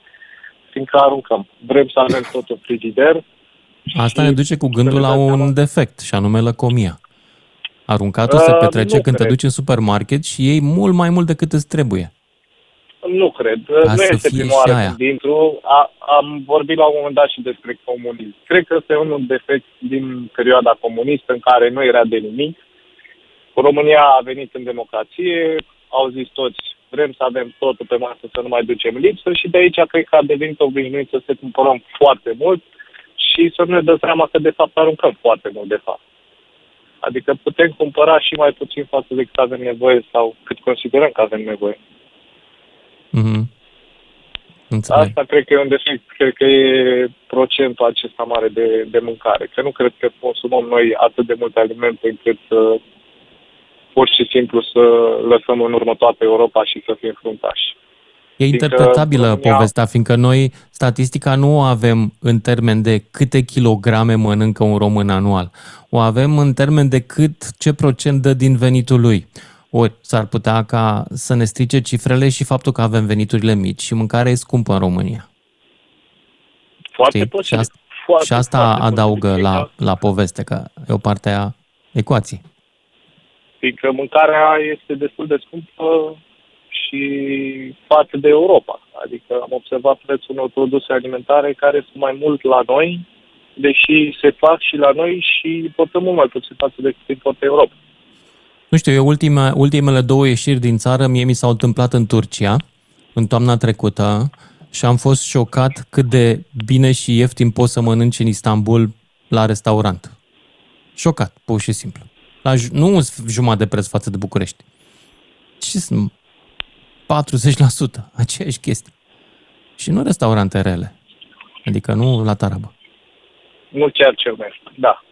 Speaker 17: Fiindcă aruncăm. Vrem să avem tot în frigider.
Speaker 3: Asta ne duce cu gândul la un defect, și anume lăcomia. Aruncatul
Speaker 17: Uh,
Speaker 3: se petrece
Speaker 17: nu
Speaker 3: când te
Speaker 17: cred.
Speaker 3: duci în supermarket și iei mult mai mult decât îți trebuie.
Speaker 17: Nu cred.
Speaker 3: Ca
Speaker 17: nu
Speaker 3: să
Speaker 17: este
Speaker 3: fie
Speaker 17: prima
Speaker 3: și
Speaker 17: oară
Speaker 3: aia.
Speaker 17: când intru. A, am vorbit la un moment dat și despre comunism. Cred că este un defect din perioada comunistă în care nu era de nimic. România a venit în democrație, au zis toți, vrem să avem totul pe masă, să nu mai ducem lipsă și de aici cred că a devenit obișnuit să se cumpărăm foarte mult și să nu ne dăm seama că de fapt aruncăm foarte mult de fapt. Adică putem cumpăra și mai puțin față de cât avem nevoie sau cât considerăm că avem nevoie.
Speaker 3: Mhm. Înțeleg.
Speaker 17: Asta cred că e un defect, cred că e procentul acesta mare de, de mâncare. Că nu cred că consumăm noi atât de multe alimente încât să pur și simplu să lăsăm în urmă toată Europa și să fim fruntași.
Speaker 3: E
Speaker 17: Fiindcă
Speaker 3: interpretabilă
Speaker 17: România-
Speaker 3: povestea, fiindcă noi statistica nu o avem în termen de câte kilograme mănâncă un român anual. O avem în termen de cât, ce procent dă din venitul lui. Ori s-ar putea ca să ne strice cifrele și faptul că avem veniturile mici și mâncarea e scumpă în România.
Speaker 17: Foarte
Speaker 3: Știi?
Speaker 17: posibil.
Speaker 3: Și asta,
Speaker 17: Foarte,
Speaker 3: și asta
Speaker 17: foarte
Speaker 3: adaugă
Speaker 17: posibil.
Speaker 3: la, la poveste, că e o parte a ecuației.
Speaker 17: Fiindcă mâncarea este destul de scumpă și față de Europa. Adică am observat prețul unor produse alimentare care sunt mai mult la noi, deși se fac și la noi și importăm mult mai puțin față de cât importă Europa.
Speaker 3: Nu știu, eu ultime, ultimele două ieșiri din țară mie mi s-au întâmplat în Turcia, în toamna trecută, și am fost șocat cât de bine și ieftin poți să mănânci în Istanbul la restaurant. Șocat, pur și simplu. La, ju- nu un sf- jumătate de preț față de București. Ce sunt? 40%, aceeași chestie. Și nu restaurante rele. Adică nu la tarabă.
Speaker 17: Nu chiar cel mai. Da.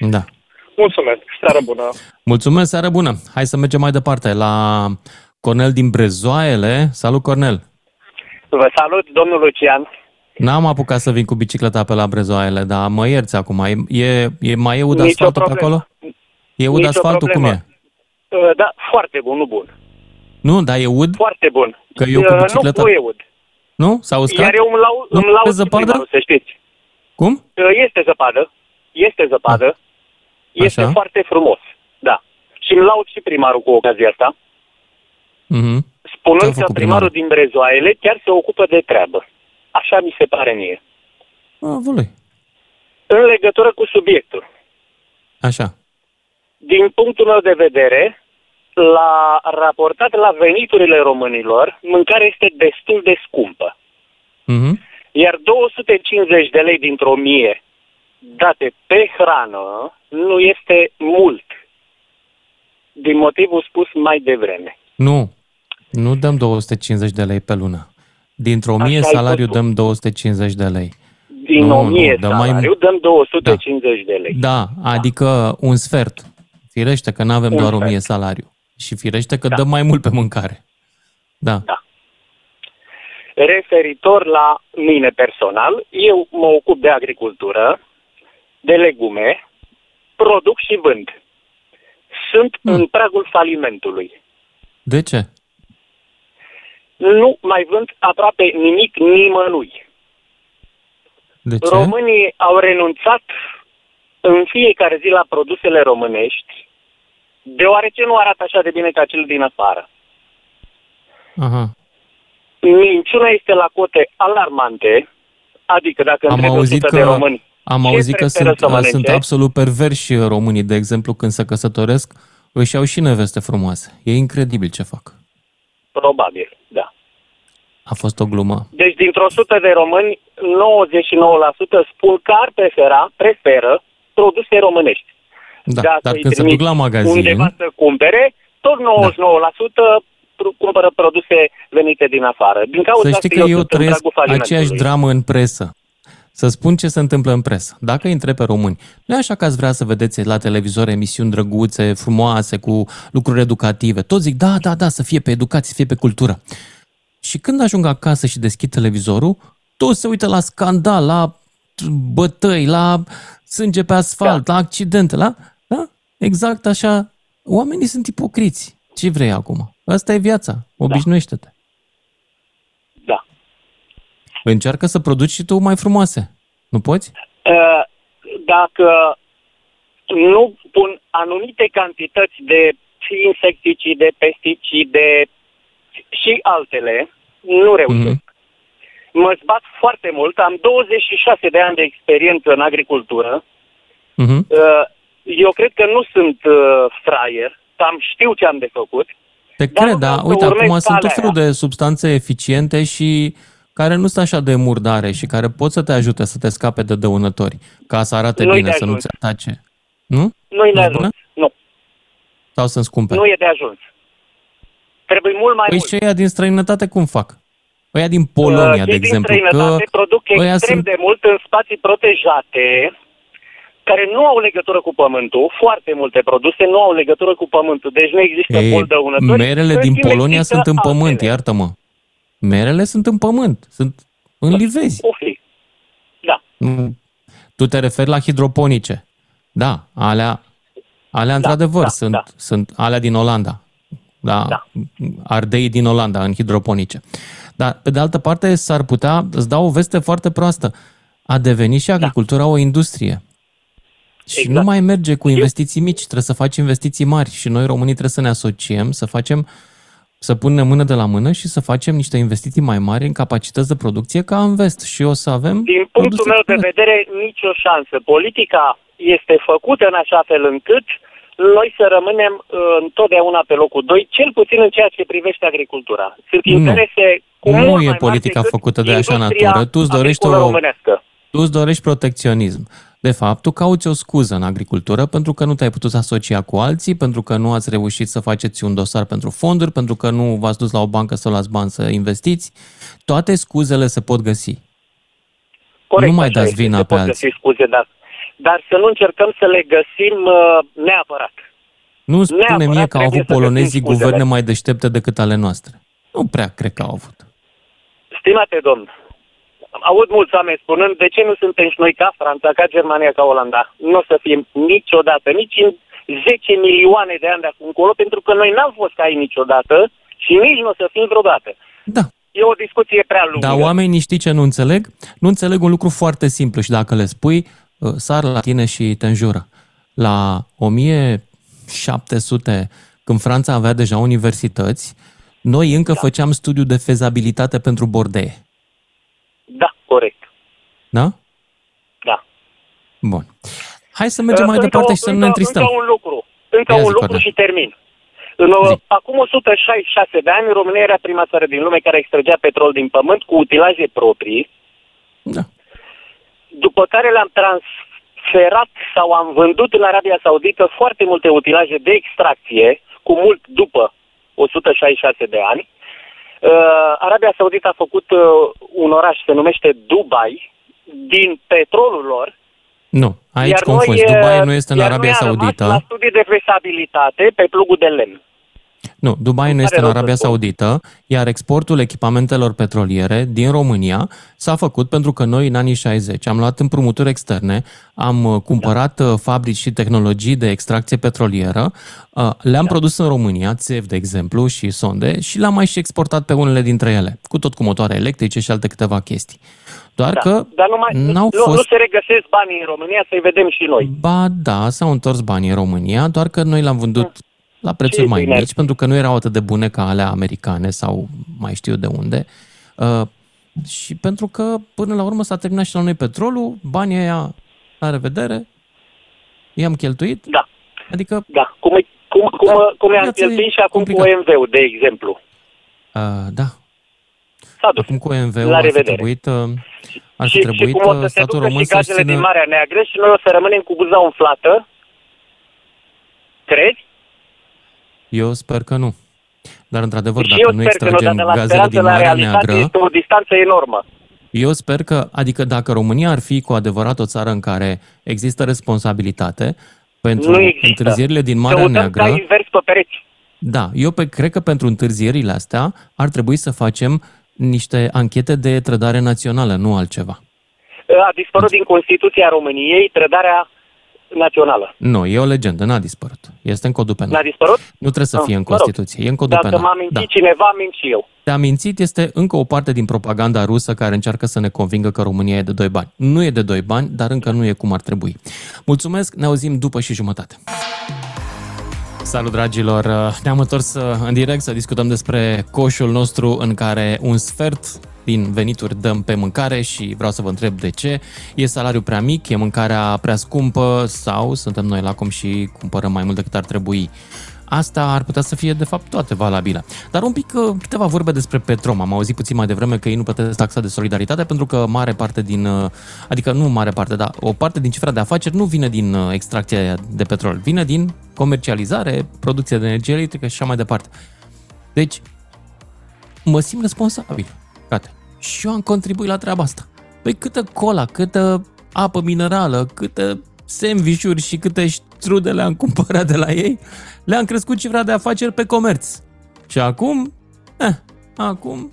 Speaker 3: Da.
Speaker 17: Mulțumesc. Seară bună.
Speaker 3: Mulțumesc, seară bună! Hai să mergem mai departe la Cornel din Brezoaiele. Salut, Cornel!
Speaker 18: Vă salut, domnul Lucian.
Speaker 3: N-am apucat să vin cu bicicleta pe la Brezoaiele, dar mă ierți acum. E, e, e mai e ud
Speaker 18: Nicio
Speaker 3: asfaltul pe
Speaker 18: problemă.
Speaker 3: acolo? E ud
Speaker 18: Nicio
Speaker 3: asfaltul? Cum
Speaker 18: problemă.
Speaker 3: e?
Speaker 18: Uh, Da, foarte bun, nu bun.
Speaker 3: Nu, dar e ud?
Speaker 18: Foarte bun.
Speaker 3: Că eu cu
Speaker 18: Uh,
Speaker 3: bicicleta...
Speaker 18: Nu, nu e ud.
Speaker 3: Nu? S-a uscat?
Speaker 18: Iar eu îmi lau,
Speaker 3: Nu
Speaker 18: îmi lau
Speaker 3: pe zăpadă?
Speaker 18: primarul, să știți.
Speaker 3: Cum?
Speaker 18: Uh, Este zăpadă. Este zăpadă. Este
Speaker 3: Așa.
Speaker 18: foarte frumos. Da. Și îmi laud și primarul cu ocazia asta,
Speaker 3: Mhm.
Speaker 18: spunând
Speaker 3: Ce-a
Speaker 18: că
Speaker 3: făcut
Speaker 18: primarul din Brezoaiele chiar se ocupă de treabă. Așa mi se pare mie.
Speaker 3: A, vălui.
Speaker 18: În legătură cu subiectul.
Speaker 3: Așa.
Speaker 18: Din punctul meu de vedere, la raportat la veniturile românilor, mâncarea este destul de scumpă.
Speaker 3: Mhm.
Speaker 18: Iar 250 de lei dintr-o mie date pe hrană nu este mult. Din motivul spus mai devreme.
Speaker 3: Nu, nu dăm 250 de lei pe lună. Dintr-o
Speaker 18: Așa
Speaker 3: mie
Speaker 18: ai
Speaker 3: salariu
Speaker 18: făcut.
Speaker 3: dăm 250 de lei.
Speaker 18: Din
Speaker 3: Nu,
Speaker 18: 1000
Speaker 3: nu, dăm mai
Speaker 18: salariu
Speaker 3: mult.
Speaker 18: dăm 250 de lei.
Speaker 3: Da, adică un sfert. Firește că nu avem
Speaker 18: Un
Speaker 3: doar
Speaker 18: sfert.
Speaker 3: 1000 salariu. Și firește că dăm mai mult pe mâncare. Da.
Speaker 18: Da. Referitor la mine personal, eu mă ocup de agricultură, de legume, produc și vând. Sunt
Speaker 3: Hmm.
Speaker 18: în pragul falimentului.
Speaker 3: De ce?
Speaker 18: Nu mai vând aproape nimic nimănui.
Speaker 3: De ce?
Speaker 18: Românii au renunțat în fiecare zi la produsele românești, deoarece nu arată așa de bine ca cel din afară.
Speaker 3: Aha.
Speaker 18: Minciuna este la cote alarmante, adică dacă
Speaker 3: Am
Speaker 18: întreb
Speaker 3: auzit
Speaker 18: 100 de
Speaker 3: că,
Speaker 18: români
Speaker 3: am
Speaker 18: ce
Speaker 3: auzit că
Speaker 18: preferă
Speaker 3: sunt,
Speaker 18: să mănânce,
Speaker 3: sunt absolut perverși românii, de exemplu, când se căsătoresc, își iau și neveste frumoase. E incredibil ce fac.
Speaker 18: Probabil, da.
Speaker 3: A fost o glumă.
Speaker 18: Deci dintr-o 100 de români, 99% spun că ar prefera, preferă produse românești.
Speaker 3: Da,
Speaker 18: Dacă
Speaker 3: dar
Speaker 18: îi
Speaker 3: când se
Speaker 18: trimiți
Speaker 3: duc la magazin,
Speaker 18: Undeva să cumpere, tot 99% pr- cumpără produse venite din afară. Din cauza
Speaker 3: să știi că
Speaker 18: eu
Speaker 3: eu
Speaker 18: sunt în
Speaker 3: trăiesc
Speaker 18: pragul falimentului.
Speaker 3: aceeași dramă în presă. Să spun ce se întâmplă în presă. Dacă intre pe români, nu e așa că ați vrea să vedeți la televizor emisiuni drăguțe, frumoase, cu lucruri educative. Toți zic, da, da, da, să fie pe educație, să fie pe cultură. Și când ajung acasă și deschid televizorul, toți se uită la scandal, la bătăi, la sânge pe asfalt, da. la accidente, la... Da? Exact așa. Oamenii sunt ipocriți. Ce vrei acum? Asta e viața. Obișnuiește-te.
Speaker 18: Da.
Speaker 3: Încearcă să produci și tu mai frumoase. Nu poți?
Speaker 18: Uh, Dacă nu pun anumite cantități de insecticide, pesticide și altele, nu reușesc. Mă zbat foarte mult, am 26 de ani de experiență în agricultură.
Speaker 3: Mhm.
Speaker 18: Uh, Eu cred că nu sunt uh, fraier, am știu ce am de făcut.
Speaker 3: Te
Speaker 18: Dar
Speaker 3: cred,
Speaker 18: nu
Speaker 3: dar
Speaker 18: vreau să
Speaker 3: uite,
Speaker 18: urmez
Speaker 3: acum sunt tot
Speaker 18: calea
Speaker 3: felul de substanțe eficiente și care nu sunt așa de murdare și care pot să te ajute să te scape de dăunători, ca să arate
Speaker 18: Nu-i
Speaker 3: bine,
Speaker 18: de
Speaker 3: să nu
Speaker 18: ajuns.
Speaker 3: ți atace. Nu?
Speaker 18: Nu-i de
Speaker 3: Nu-s
Speaker 18: ajuns.
Speaker 3: bună?
Speaker 18: Nu,
Speaker 3: Sau sunt scumpe?
Speaker 18: nu e de ajuns. Trebuie mult mai
Speaker 3: Păi
Speaker 18: mult.
Speaker 3: și ăia din străinătate cum fac? Ăia din Polonia,
Speaker 18: Uh,
Speaker 3: de
Speaker 18: cei din
Speaker 3: exemplu, că
Speaker 18: străinătate produc
Speaker 3: ăia
Speaker 18: extrem
Speaker 3: sunt...
Speaker 18: de mult în spații protejate, care nu au legătură cu pământul, foarte multe produse nu au legătură cu pământul, deci nu există
Speaker 3: Ei,
Speaker 18: bol dăunători.
Speaker 3: merele
Speaker 18: în
Speaker 3: din
Speaker 18: schimb
Speaker 3: Polonia
Speaker 18: există
Speaker 3: sunt în
Speaker 18: altele.
Speaker 3: pământ, iartă-mă. Merele sunt în pământ, sunt în livezi.
Speaker 18: O fi. Da.
Speaker 3: Nu. Tu te referi la hidroponice. Da, alea, alea într-adevăr
Speaker 18: da,
Speaker 3: sunt,
Speaker 18: da.
Speaker 3: sunt alea din Olanda. Da, da. ardei din Olanda în hidroponice. Dar, pe de altă parte, s-ar putea, îți dau o veste foarte proastă, a deveni și agricultura o industrie. Și
Speaker 18: Exact.
Speaker 3: nu mai merge cu investiții mici, trebuie să faci investiții mari și noi românii trebuie să ne asociem, să facem, să punem mână de la mână și să facem niște investiții mai mari în capacități de producție ca în vest și o să avem
Speaker 18: Din punctul
Speaker 3: produse
Speaker 18: meu de
Speaker 3: bune.
Speaker 18: vedere, nicio șansă. Politica este făcută în așa fel încât noi să rămânem uh, întotdeauna pe locul 2, cel puțin în ceea ce privește agricultura. Sunt
Speaker 3: Nu.
Speaker 18: interese cu
Speaker 3: Nu
Speaker 18: mult
Speaker 3: e
Speaker 18: mai mari
Speaker 3: politica
Speaker 18: decât
Speaker 3: făcută de așa
Speaker 18: industria
Speaker 3: natură. Tu îți dorești
Speaker 18: agricolă
Speaker 3: o,
Speaker 18: românească.
Speaker 3: tu îți dorești protecționism. De fapt, tu cauți o scuză în agricultură pentru că nu te-ai putut asocia cu alții, pentru că nu ați reușit să faceți un dosar pentru fonduri, pentru că nu v-ați dus la o bancă să luați bani să investiți. Toate scuzele se pot găsi.
Speaker 18: Corect,
Speaker 3: nu mai
Speaker 18: așa
Speaker 3: dați
Speaker 18: este,
Speaker 3: vina
Speaker 18: se
Speaker 3: pe
Speaker 18: pot
Speaker 3: alții.
Speaker 18: găsi scuze, dar, dar să nu încercăm să le găsim uh, neapărat.
Speaker 3: Nu spune
Speaker 18: Neapărat
Speaker 3: mie că au
Speaker 18: trebuie
Speaker 3: avut
Speaker 18: să găsim
Speaker 3: polonezii
Speaker 18: scuzele.
Speaker 3: guverne mai deștepte decât ale noastre. Nu prea cred că au avut.
Speaker 18: Stimate domn, aud mulți oameni spunând de ce nu suntem și noi ca Franța, ca Germania, ca Olanda. Nu o să fim niciodată, nici în 10 milioane de ani de acum încolo, pentru că noi n-am fost ca ei niciodată și nici nu o să fim vreodată.
Speaker 3: Da.
Speaker 18: E o discuție prea lungă.
Speaker 3: Dar oamenii știi ce nu înțeleg? Nu înțeleg un lucru foarte simplu și dacă le spui, uh, sar la tine și te înjură. La 1700, când Franța avea deja universități, noi încă da. făceam studiu de fezabilitate pentru bordee.
Speaker 18: Da, corect.
Speaker 3: Da?
Speaker 18: Da.
Speaker 3: Bun. Hai să mergem mai
Speaker 18: Încă
Speaker 3: departe
Speaker 18: o-
Speaker 3: și să nu
Speaker 18: încă-
Speaker 3: ne întristăm.
Speaker 18: Încă un lucru. Încă
Speaker 3: Ia
Speaker 18: un
Speaker 3: zi,
Speaker 18: lucru
Speaker 3: Cornel.
Speaker 18: și termin. În, uh, acum 166 de ani, România era prima țară din lume care extragea petrol din pământ cu utilaje proprii.
Speaker 3: Da.
Speaker 18: După care le-am transferat sau am vândut în Arabia Saudită foarte multe utilaje de extracție, cu mult după 166 de ani. Uh, Arabia Saudită a făcut uh, un oraș, se numește Dubai, din petrolul lor,
Speaker 3: Nu, aici
Speaker 18: iar
Speaker 3: confunzi.
Speaker 18: noi,
Speaker 3: Dubai
Speaker 18: uh,
Speaker 3: nu este în
Speaker 18: iar
Speaker 3: Arabia
Speaker 18: noi am rămas
Speaker 3: Saudită.
Speaker 18: la studii de fezabilitate pe plugul de lemn.
Speaker 3: Nu, Dubai nu
Speaker 18: Îmi
Speaker 3: este
Speaker 18: pare
Speaker 3: în
Speaker 18: rău să
Speaker 3: Arabia
Speaker 18: spun.
Speaker 3: Saudită, iar exportul echipamentelor petroliere din România s-a făcut pentru că noi în anii 60 am luat împrumuturi externe, am uh, cumpărat uh, fabrici și tehnologii de extracție petrolieră, uh, le-am produs în România, țev de exemplu și sonde, și le-am mai și exportat pe unele dintre ele, cu tot cu motoare electrice și alte câteva chestii. Doar
Speaker 18: Da.
Speaker 3: că
Speaker 18: Dar nu, mai,
Speaker 3: n-au
Speaker 18: nu,
Speaker 3: fost...
Speaker 18: nu se regăsesc banii în România să-i vedem și noi.
Speaker 3: Ba da, s-au întors banii în România, doar că noi l-am vândut la prețuri
Speaker 18: Ce
Speaker 3: mai
Speaker 18: bine.
Speaker 3: mici, pentru că nu erau atât de bune ca alea americane sau mai știu de unde. Uh, și pentru că până la urmă s-a terminat și la noi petrolul, banii aia, la revedere, i-am cheltuit.
Speaker 18: Da.
Speaker 3: Adică,
Speaker 18: Da, cum, e- cum, cum, cum i-am
Speaker 3: viața e
Speaker 18: cheltuit și acum cu
Speaker 3: complicată.
Speaker 18: OMV-ul, de exemplu.
Speaker 3: uh, da,
Speaker 18: S-a dus.
Speaker 3: acum cu OMV-ul
Speaker 18: La
Speaker 3: ar fi
Speaker 18: revedere.
Speaker 3: trebuit, uh, ar fi
Speaker 18: Și, și
Speaker 3: trebuit
Speaker 18: cum o
Speaker 3: uh,
Speaker 18: să se
Speaker 3: statul
Speaker 18: ducă
Speaker 3: român
Speaker 18: și
Speaker 3: să-și
Speaker 18: gazele din
Speaker 3: țină...
Speaker 18: Marea Neagră și noi o să rămânem cu buza umflată. Crezi?
Speaker 3: Eu sper că nu. Dar într-adevăr,
Speaker 18: și
Speaker 3: dacă
Speaker 18: eu
Speaker 3: nu
Speaker 18: sper că nu, dar
Speaker 3: extragem
Speaker 18: de la
Speaker 3: gazele
Speaker 18: speranță
Speaker 3: din
Speaker 18: la
Speaker 3: Marea
Speaker 18: realitate
Speaker 3: Neagră,
Speaker 18: este o distanță enormă.
Speaker 3: Eu sper că, adică dacă România ar fi cu adevărat o țară în care există responsabilitate pentru
Speaker 18: Nu există.
Speaker 3: întârzierile din Marea
Speaker 18: Căutăm
Speaker 3: Neagră,
Speaker 18: ca invers pe pereți.
Speaker 3: da, eu pe, cred că pentru întârzierile astea ar trebui să facem niște anchete de trădare națională, nu altceva.
Speaker 18: A dispărut din Constituția României trădarea națională.
Speaker 3: Nu, e o legendă, n-a dispărut. Este în codul penal.
Speaker 18: N-a dispărut?
Speaker 3: Nu trebuie să
Speaker 18: Ah,
Speaker 3: fie în
Speaker 18: mă rog.
Speaker 3: Constituție, e în codul
Speaker 18: Dacă
Speaker 3: penal.
Speaker 18: m-a mințit
Speaker 3: Da.
Speaker 18: cineva, mint și eu.
Speaker 3: Te-a mințit este încă o parte din propaganda rusă care încearcă să ne convingă că România e de doi bani. Nu e de doi bani, dar încă nu e cum ar trebui. Mulțumesc, ne auzim după și jumătate. Salut, dragilor! Ne-am întors uh, în direct să discutăm despre coșul nostru în care un sfert din venituri dăm pe mâncare și vreau să vă întreb de ce. E salariul prea mic, e mâncarea prea scumpă sau suntem noi la cum și cumpărăm mai mult decât ar trebui? Asta ar putea să fie, de fapt, toate valabile. Dar un pic uh, câteva vorbe despre Petrom. Am auzit puțin mai devreme că ei nu plătesc taxa de solidaritate pentru că mare parte din, uh, adică nu mare parte, dar o parte din cifra de afaceri nu vine din uh, extracția de petrol, vine din comercializare, producție de energie electrică și așa mai departe. Deci, mă simt responsabil, frate. Și eu am contribuit la treaba asta. Păi câtă cola, câtă apă minerală, câtă sandvișuri și câte strudele am cumpărat de la ei, le-am crescut cifra de afaceri pe comerț. Și acum, eh, acum,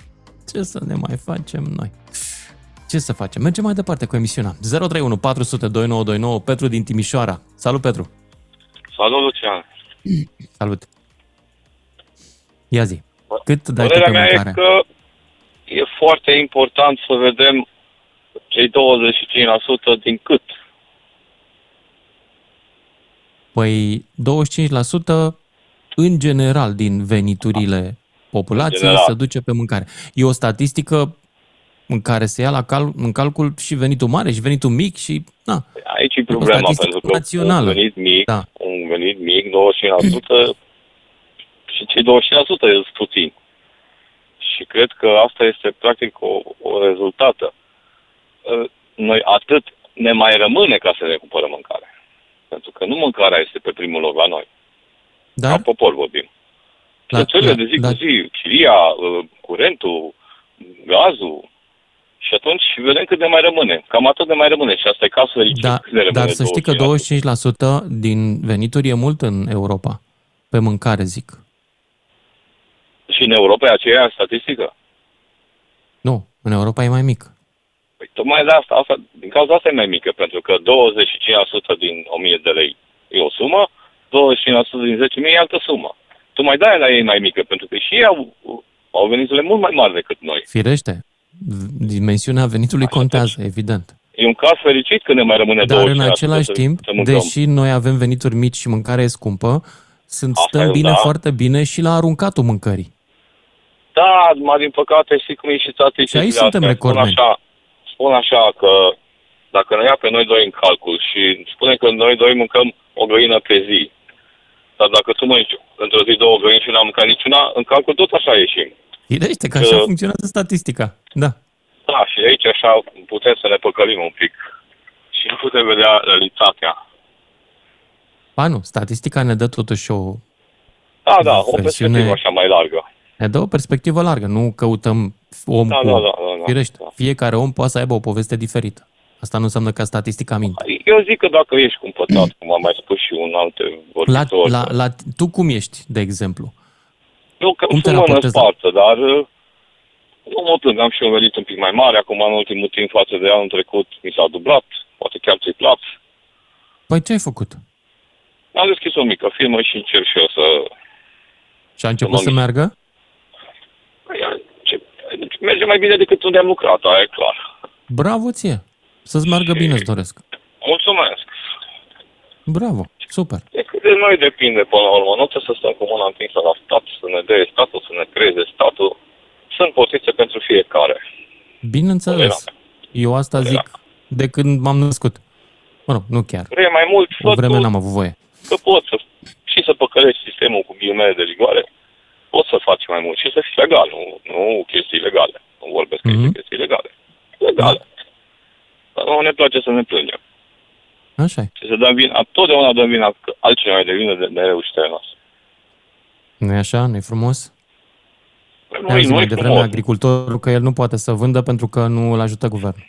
Speaker 3: ce să ne mai facem noi? Ce să facem? Mergem mai departe cu emisiunea. 031 400 2929, Petru din Timișoara. Salut, Petru!
Speaker 19: Salut, Lucian.
Speaker 3: Salut! Ia zi, cât dai tu
Speaker 19: Părerea
Speaker 3: pe
Speaker 19: mea
Speaker 3: mâncare?
Speaker 19: e că e foarte important să vedem cei 25% din cât.
Speaker 3: Păi 25% în general din veniturile populației
Speaker 19: general.
Speaker 3: se duce pe mâncare. E o statistică în care se ia la cal- în calcul și venitul mare și venitul mic și... Na,
Speaker 19: Aici e
Speaker 3: o
Speaker 19: problema,
Speaker 3: statistică
Speaker 19: pentru că
Speaker 3: națională.
Speaker 19: un venit mic,
Speaker 3: Da.
Speaker 19: un venit mic, 25%, *clears throat* și cei 25% sunt puțin. Și cred că asta este practic o, o rezultată. Uh, Noi atât ne mai rămâne ca să ne cumpărăm mâncare. Pentru că nu mâncarea este pe primul loc la noi.
Speaker 3: Dar?
Speaker 19: Ca popor vorbim.
Speaker 3: La-
Speaker 19: Cheltuielile
Speaker 3: la-
Speaker 19: de zi
Speaker 3: la-
Speaker 19: cu zi, chiria, uh, curentul, gazul, și atunci vedem cât de mai rămâne. Cam atât de mai rămâne și asta e ca fericit
Speaker 3: Da,
Speaker 19: cât de rămâne
Speaker 3: dar să știi că 25% din venituri e mult în Europa. Pe mâncare, zic.
Speaker 19: Și în Europa e aceeași statistică.
Speaker 3: Nu, în Europa e mai mic.
Speaker 19: Păi tocmai de asta, asta, din cauza asta e mai mică, pentru că 25% din 1000 de lei e o sumă, 25% din 10.000 e altă sumă. Tu mai dai la ei mai mică, pentru că și ei au, au veniturile mult mai mari decât noi.
Speaker 3: Firește, dimensiunea venitului contează, evident.
Speaker 19: E un caz fericit că ne mai rămâne 25%
Speaker 3: Dar în același
Speaker 19: să,
Speaker 3: timp,
Speaker 19: să mâncăm.
Speaker 3: deși noi avem venituri mici și mâncarea e scumpă, sunt,
Speaker 19: Asta
Speaker 3: stăm
Speaker 19: e,
Speaker 3: bine,
Speaker 19: da.
Speaker 3: foarte bine și la aruncatul mâncării.
Speaker 19: Da, mai din păcate, știi cum e și statisticile
Speaker 3: Și aici suntem
Speaker 19: astea. Spun
Speaker 3: recordmeni.
Speaker 19: așa, spun așa că dacă ne ia pe noi doi în calcul și spune că noi doi mâncăm o găină pe zi, dar dacă tu mănânci într-o zi două găini și n-am mâncat niciuna, în calcul tot așa ieșim.
Speaker 3: Firește că așa
Speaker 19: Că-
Speaker 3: funcționează statistica. Da.
Speaker 19: Da, și aici așa putem să ne păcălim un pic și nu putem vedea realitatea.
Speaker 3: Ba nu, statistica ne dă totuși o,
Speaker 19: Da, da, o
Speaker 3: Versiune-
Speaker 19: perspectivă așa mai largă.
Speaker 3: Ne dă o perspectivă largă. Nu căutăm om
Speaker 19: Da,
Speaker 3: cu
Speaker 19: da,
Speaker 3: om.
Speaker 19: da, da, da.
Speaker 3: Firește, fiecare om poate să aibă o poveste diferită. Asta nu înseamnă că statistica minte.
Speaker 19: Eu zic că dacă ești cumpătat, cum am mai spus și un alt
Speaker 3: La,
Speaker 19: vorbitor,
Speaker 3: la, la, tu cum ești, de exemplu?
Speaker 19: eu că
Speaker 3: cum te
Speaker 19: sunt mână
Speaker 3: raportezi la-
Speaker 19: spartă, dar uh, nu mă plâng, am și un venit un pic mai mare, acum în ultimul timp față de anul trecut mi s-a dublat, poate chiar triplat.
Speaker 3: Păi ce ai făcut?
Speaker 19: Am deschis o mică firmă și încerc și eu să...
Speaker 3: Și a început să meargă?
Speaker 19: Păi, ce, merge mai bine decât unde am lucrat, aia e clar.
Speaker 3: Bravo ție! Să-ți meargă bine, îți doresc.
Speaker 19: Mulțumesc.
Speaker 3: Bravo, super.
Speaker 19: E cât de noi depinde până la urmă. Nu trebuie să stăm cu mâna întinsă la stat, să ne dea statul, să ne creeze statul. Sunt poziție pentru fiecare.
Speaker 3: Bineînțeles. Eu asta zic de când m-am născut. Mă rog, nu chiar.
Speaker 19: Vrei mai mult,
Speaker 3: O
Speaker 19: fă
Speaker 3: vreme
Speaker 19: tu,
Speaker 3: n-am avut voie.
Speaker 19: că poți să, și să păcălești sistemul cu ghilimele de rigoare, poți să faci mai mult și să fii legal, nu, nu chestii legale. Nu vorbesc mm-hmm. de chestii legale. Legale. Dar nu ne place să ne plângem.
Speaker 3: Așa e.
Speaker 19: Și să dăm vina, totdeauna dăm vina că altcineva e de vină de nereușitele noastre.
Speaker 3: nu e așa? nu e frumos?
Speaker 19: Nu,
Speaker 3: Ai zis
Speaker 19: nu
Speaker 3: mai
Speaker 19: e
Speaker 3: devreme
Speaker 19: frumos.
Speaker 3: agricultorul că el nu poate să vândă pentru că nu îl ajută guvernul.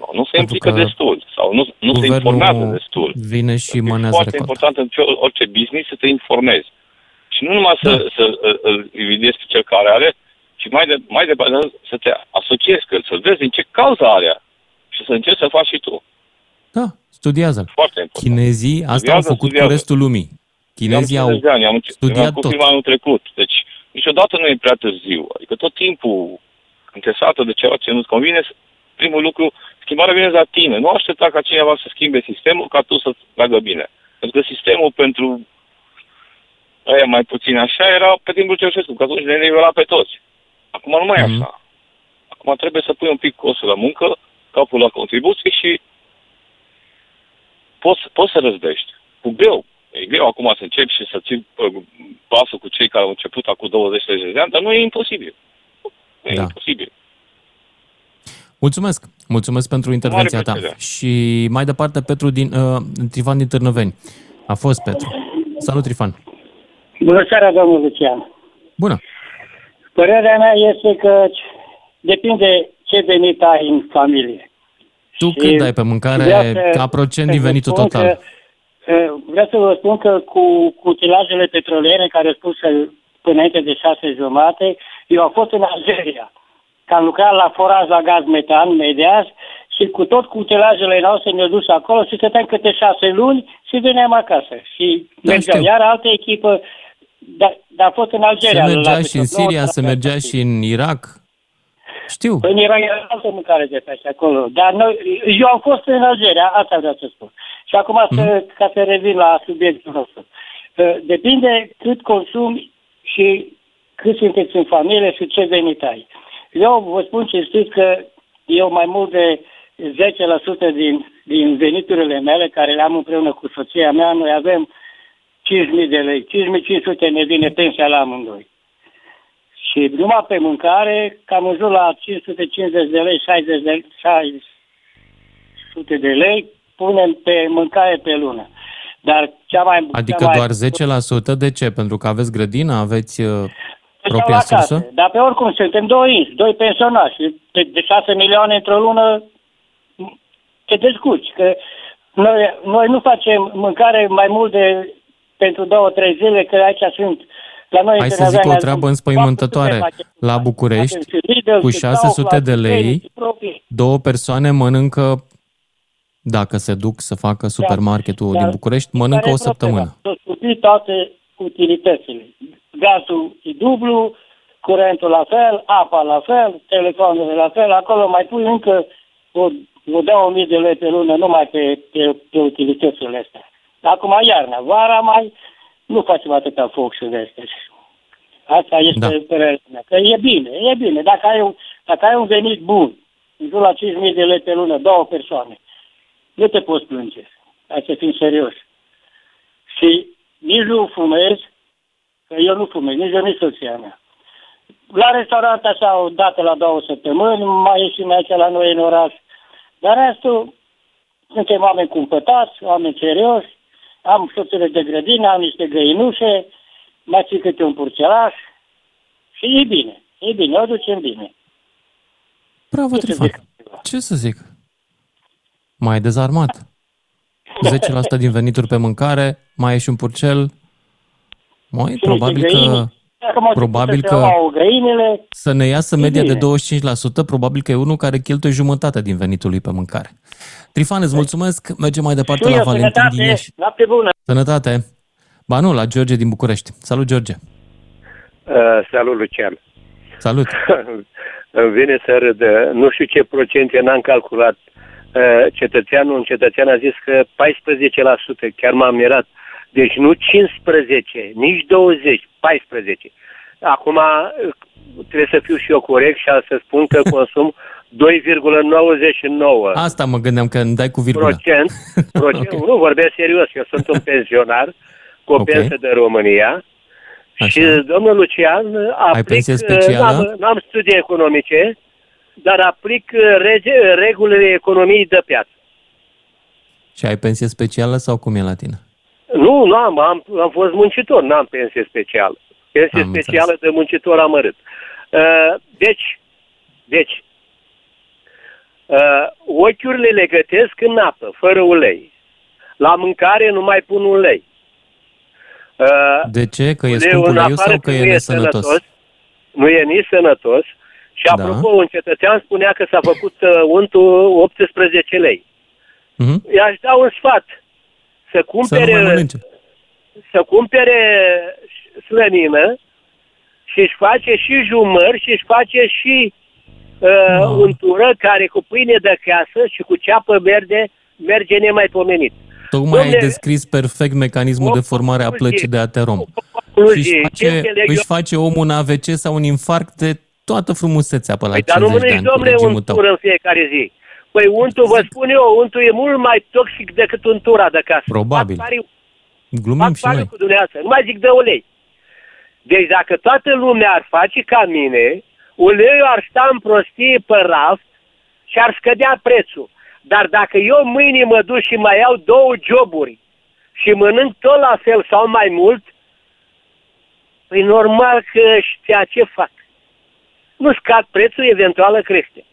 Speaker 19: Nu, nu se
Speaker 3: Pentru
Speaker 19: implică
Speaker 3: că
Speaker 19: destul sau nu, nu se
Speaker 3: Guvernul
Speaker 19: informează destul.
Speaker 3: vine și
Speaker 19: E
Speaker 3: mânează
Speaker 19: foarte
Speaker 3: recont.
Speaker 19: important în ce- orice business să te informezi. Și nu numai să, să îl- îl invidiezi pe cel care are, ci mai, de, mai departe să te asociezi cu el, să vezi din ce cauza are și să încerci să faci și tu.
Speaker 3: Da, studiază
Speaker 19: Foarte important.
Speaker 3: Chinezii asta
Speaker 19: Studiază,
Speaker 3: au făcut
Speaker 19: studiază.
Speaker 3: cu restul lumii. Chinezii
Speaker 19: Eu
Speaker 3: au
Speaker 19: am 50 de ani, am înce-
Speaker 3: studiat
Speaker 19: am cu
Speaker 3: tot.
Speaker 19: firma anul trecut. Deci niciodată nu e prea târziu. Adică tot timpul când te sată de ceva ce nu-ți convine, primul lucru, schimbarea vine de la tine. Nu aștepta ca cineva să schimbe sistemul ca tu să-ți meargă bine. Pentru că sistemul pentru aia mai puțin așa era pe timpul Ceaușescu, că atunci ne nivela pe toți. Acum nu mai e așa. Acum trebuie să pui un pic costul la muncă, capul la contribuții și poți, poți să răzbești. Cu greu. E greu acum să începi și să ții uh, pasul cu cei care au început acum 20-30 de ani, dar nu e imposibil. Nu e
Speaker 3: Da.
Speaker 19: imposibil.
Speaker 3: Mulțumesc! Mulțumesc pentru intervenția ta.
Speaker 19: plăcere.
Speaker 3: Și mai departe, Petru din, uh, Trifan din Târnăveni. A fost Petru. Salut, Trifan!
Speaker 20: Bună seara, domnul Lucian.
Speaker 3: Bună!
Speaker 20: Părerea mea este că depinde ce venit ai în familie.
Speaker 3: Tu
Speaker 20: Și
Speaker 3: cât dai pe mâncare
Speaker 20: vreau să-
Speaker 3: ca procent
Speaker 20: să
Speaker 3: din
Speaker 20: vă
Speaker 3: venitul
Speaker 20: spun
Speaker 3: total?
Speaker 20: Că, că vreau să vă spun că cu, cu utilajele petroliere care au spus că până înainte de șase jumate, eu am fost în Algeria, că am lucrat la foraj la gaz metan, medias, și cu tot cu utilajele noastre ne-au dus acolo și stăteam câte șase luni și veneam acasă. Și
Speaker 3: Da,
Speaker 20: mergeam
Speaker 3: știu.
Speaker 20: iar altă echipă, dar, dar a fost în
Speaker 3: Se
Speaker 20: Algeria. la
Speaker 3: mergea și în
Speaker 20: Petrol,
Speaker 3: Siria,
Speaker 20: la-
Speaker 3: se mergea și în Irak. Știu.
Speaker 20: Păi era era altă mâncare de pe așa acolo. Dar noi, eu am fost în Algeria, asta vreau să spun. Și acum, să, ca să revin la subiectul nostru. Uh, Depinde cât consumi și cât sunteți în familie și ce venit ai. Eu vă spun cinstit că eu mai mult de 10% din, din veniturile mele, care le am împreună cu soția mea, noi avem 5.000 de lei. 5.500 ne vine pensia la amândoi. Și numai pe mâncare, cam în jur la 550 de lei, 60 de, 600 de lei, punem pe mâncare pe lună. Dar cea mai...
Speaker 3: Adică
Speaker 20: cea mai,
Speaker 3: doar 10%? De ce? Pentru că aveți grădină, aveți uh,
Speaker 20: Stau
Speaker 3: propria
Speaker 20: la casă.
Speaker 3: sursă?
Speaker 20: Dar pe oricum suntem doi inși, doi pensionari și de, de 6 milioane într-o lună te descurci. Că noi, noi nu facem mâncare mai mult de pentru două, trei zile, că aici sunt la noi
Speaker 3: Hai
Speaker 20: în
Speaker 3: să zic o
Speaker 20: Târnăveni
Speaker 3: treabă
Speaker 20: avem
Speaker 3: înspăimântătoare.
Speaker 20: 400
Speaker 3: La București,
Speaker 20: facem și Lidl,
Speaker 3: cu
Speaker 20: și
Speaker 3: 600
Speaker 20: Kaufland,
Speaker 3: de lei,
Speaker 20: clinici proprii.
Speaker 3: două persoane mănâncă, dacă se duc să facă supermarketul din București, mănâncă
Speaker 20: Care
Speaker 3: o
Speaker 20: e problema?
Speaker 3: săptămână.
Speaker 20: S-au scumpit toate utilitățile. Gazul e dublu, curentul la fel, apa la fel, telefonul la fel, acolo mai pui încă o, o 2000 de lei pe lună numai pe, pe, pe utilitățile astea. Acum iarna, vara mai nu facem atâta foc și de astea. Asta este
Speaker 3: Da.
Speaker 20: da. părerea mea. Că e bine, e bine. Dacă ai un, dacă ai un venit bun, în jur la 5.000 de lei pe lună, două persoane, nu te poți plânge. Hai să fim serios. Și nici nu fumez, că eu nu fumez, nici eu, nici soția mea. La restaurant așa o dată la două săptămâni, mai ieșim aici la noi în oraș. Dar restul, suntem oameni cumpătați, oameni serioși, am soțele de grădină, am niște găinușe, mai țin câte un purcelaș și e bine, e bine, o ducem bine.
Speaker 3: Bravo,
Speaker 20: Ce să
Speaker 3: Trifan. Ce să zic? Mai dezarmat. *laughs* 10% din venituri pe mâncare, mai e și un purcel. Mai, probabil că,
Speaker 20: găini. Dacă mă
Speaker 3: probabil
Speaker 20: să
Speaker 3: că
Speaker 20: iau găinile,
Speaker 3: să ne iasă
Speaker 20: E
Speaker 3: media de
Speaker 20: bine.
Speaker 3: 25%, probabil că e unul care cheltuie jumătate din venitul lui pe mâncare. Trifan, îți mulțumesc. Mergem mai departe
Speaker 20: și
Speaker 3: la
Speaker 20: eu,
Speaker 3: Valentin din
Speaker 20: sănătate,
Speaker 3: Iași.
Speaker 20: noapte bună!
Speaker 3: Sănătate. Ba nu, la George din București. Salut, George.
Speaker 21: Uh, salut, Lucian.
Speaker 3: Salut. *laughs*
Speaker 21: Îmi vine să râd. uh, Nu știu ce procente n-am calculat. Uh, Cetățeanul, un cetățean a zis că 14%, chiar m-am mirat. Deci nu 15, nici 20, 14. Acum uh, trebuie să fiu și eu corect și să spun că *laughs* consum 2,99
Speaker 3: Asta mă gândeam că îmi dai cu virgulă.
Speaker 21: procent. *laughs* procent Nu, vorbesc serios. Eu sunt un *laughs* pensionar cu o
Speaker 3: Ok.
Speaker 21: pensă de România. Și domnul Lucian aplic,
Speaker 3: pensie specială?
Speaker 21: N-am, n-am studii economice, dar aplic uh, rege, regulile economiei de piață.
Speaker 3: Și ai pensie specială sau cum e la tine?
Speaker 21: Nu, nu am, am, am fost muncitor, n-am pensie specială. Pensie
Speaker 3: Am
Speaker 21: specială de muncitor amărât. Uh, deci, deci, uh, ochiurile le gătesc în apă, fără ulei. La mâncare nu mai pun ulei. Uh,
Speaker 3: De ce? Că e
Speaker 21: uleiul
Speaker 3: scump
Speaker 21: în
Speaker 3: uleiul
Speaker 21: afară
Speaker 3: sau că
Speaker 21: nu
Speaker 3: e nesănătos?
Speaker 21: Nu e nici sănătos. Și
Speaker 3: Da.
Speaker 21: apropo, un cetățean spunea că s-a făcut uh, untul 18 lei.
Speaker 3: Mhm.
Speaker 21: I-aș da un sfat. Să
Speaker 3: Să nu
Speaker 21: cumpere,
Speaker 3: mai mănânce.
Speaker 21: să cumpere slănină și își face și jumări și își face și uh, untură care cu pâine de casă și cu ceapă verde merge nemaipomenit.
Speaker 3: Tocmai ai
Speaker 21: Dom'le,
Speaker 3: descris perfect mecanismul de formare a plăcii de aterom. Și
Speaker 21: concluzie,
Speaker 3: își
Speaker 21: ce
Speaker 3: face,
Speaker 21: înțeleg eu-
Speaker 3: își face omul un AVC sau un infarct de toată frumusețea pe la
Speaker 21: Păi, dar nu
Speaker 3: 50 de
Speaker 21: mănânci,
Speaker 3: ani cu
Speaker 21: domnule,
Speaker 3: regimul tău.
Speaker 21: untură în fiecare zi. Păi untul, vă spun eu, untul e mult mai toxic decât untura de casă.
Speaker 3: Probabil.
Speaker 21: Fac pariu,
Speaker 3: Glumim
Speaker 21: fac
Speaker 3: și
Speaker 21: pariu
Speaker 3: noi.
Speaker 21: cu dumneavoastră. Nu mai zic de ulei. Deci dacă toată lumea ar face ca mine, uleiul ar sta în prostie pe raft și ar scădea prețul. Dar dacă eu mâine mă duc și mai iau două joburi și mănânc tot la fel sau mai mult, păi normal că știa ce fac. Nu scad prețul, eventual crește.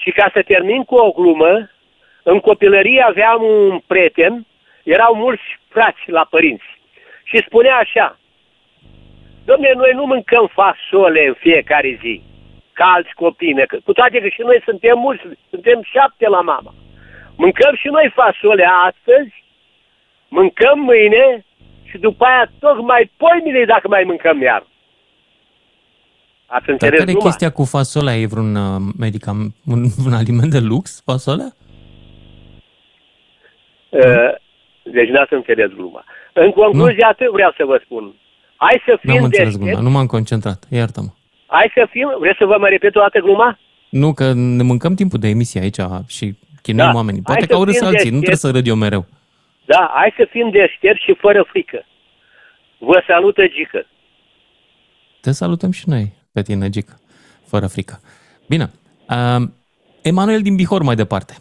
Speaker 21: Uh, și ca să termin cu o glumă, în copilărie aveam un prieten, erau mulți frați la părinți. Și spunea așa, domne, noi nu mâncăm fasole în fiecare zi, ca alți copii, ne- cu toate că și noi suntem mulți, suntem șapte la mama. Mâncăm și noi fasole astăzi, mâncăm mâine și după aia tocmai poimile dacă mai mâncăm iar. Ați
Speaker 3: Dar
Speaker 21: înțeles
Speaker 3: care e
Speaker 21: numai?
Speaker 3: chestia cu fasolea? E vreun uh, medicam, un, *laughs* un aliment de lux, fasolea?
Speaker 21: Uh, Deci n-ați înțeles gluma. În concluzie, atât vreau să vă spun. Hai să
Speaker 3: N-am
Speaker 21: fim
Speaker 3: înțeles gluma,
Speaker 21: deștepți.
Speaker 3: nu m-am concentrat, iartă-mă.
Speaker 21: Hai să fim... Vreți să vă mai repet o dată gluma?
Speaker 3: Nu, că ne mâncăm timpul de emisie aici și chinuim
Speaker 21: Da.
Speaker 3: oamenii.
Speaker 21: Hai
Speaker 3: Poate
Speaker 21: să
Speaker 3: că au râs
Speaker 21: fim
Speaker 3: alții, nu trebuie
Speaker 21: deștepți.
Speaker 3: să râd eu mereu.
Speaker 21: Da, hai să fim deștepți și fără frică. Vă salută Gică.
Speaker 3: Te salutăm și noi pe tine, Gică, fără frică. Bine, uh, Emanuel din Bihor mai departe.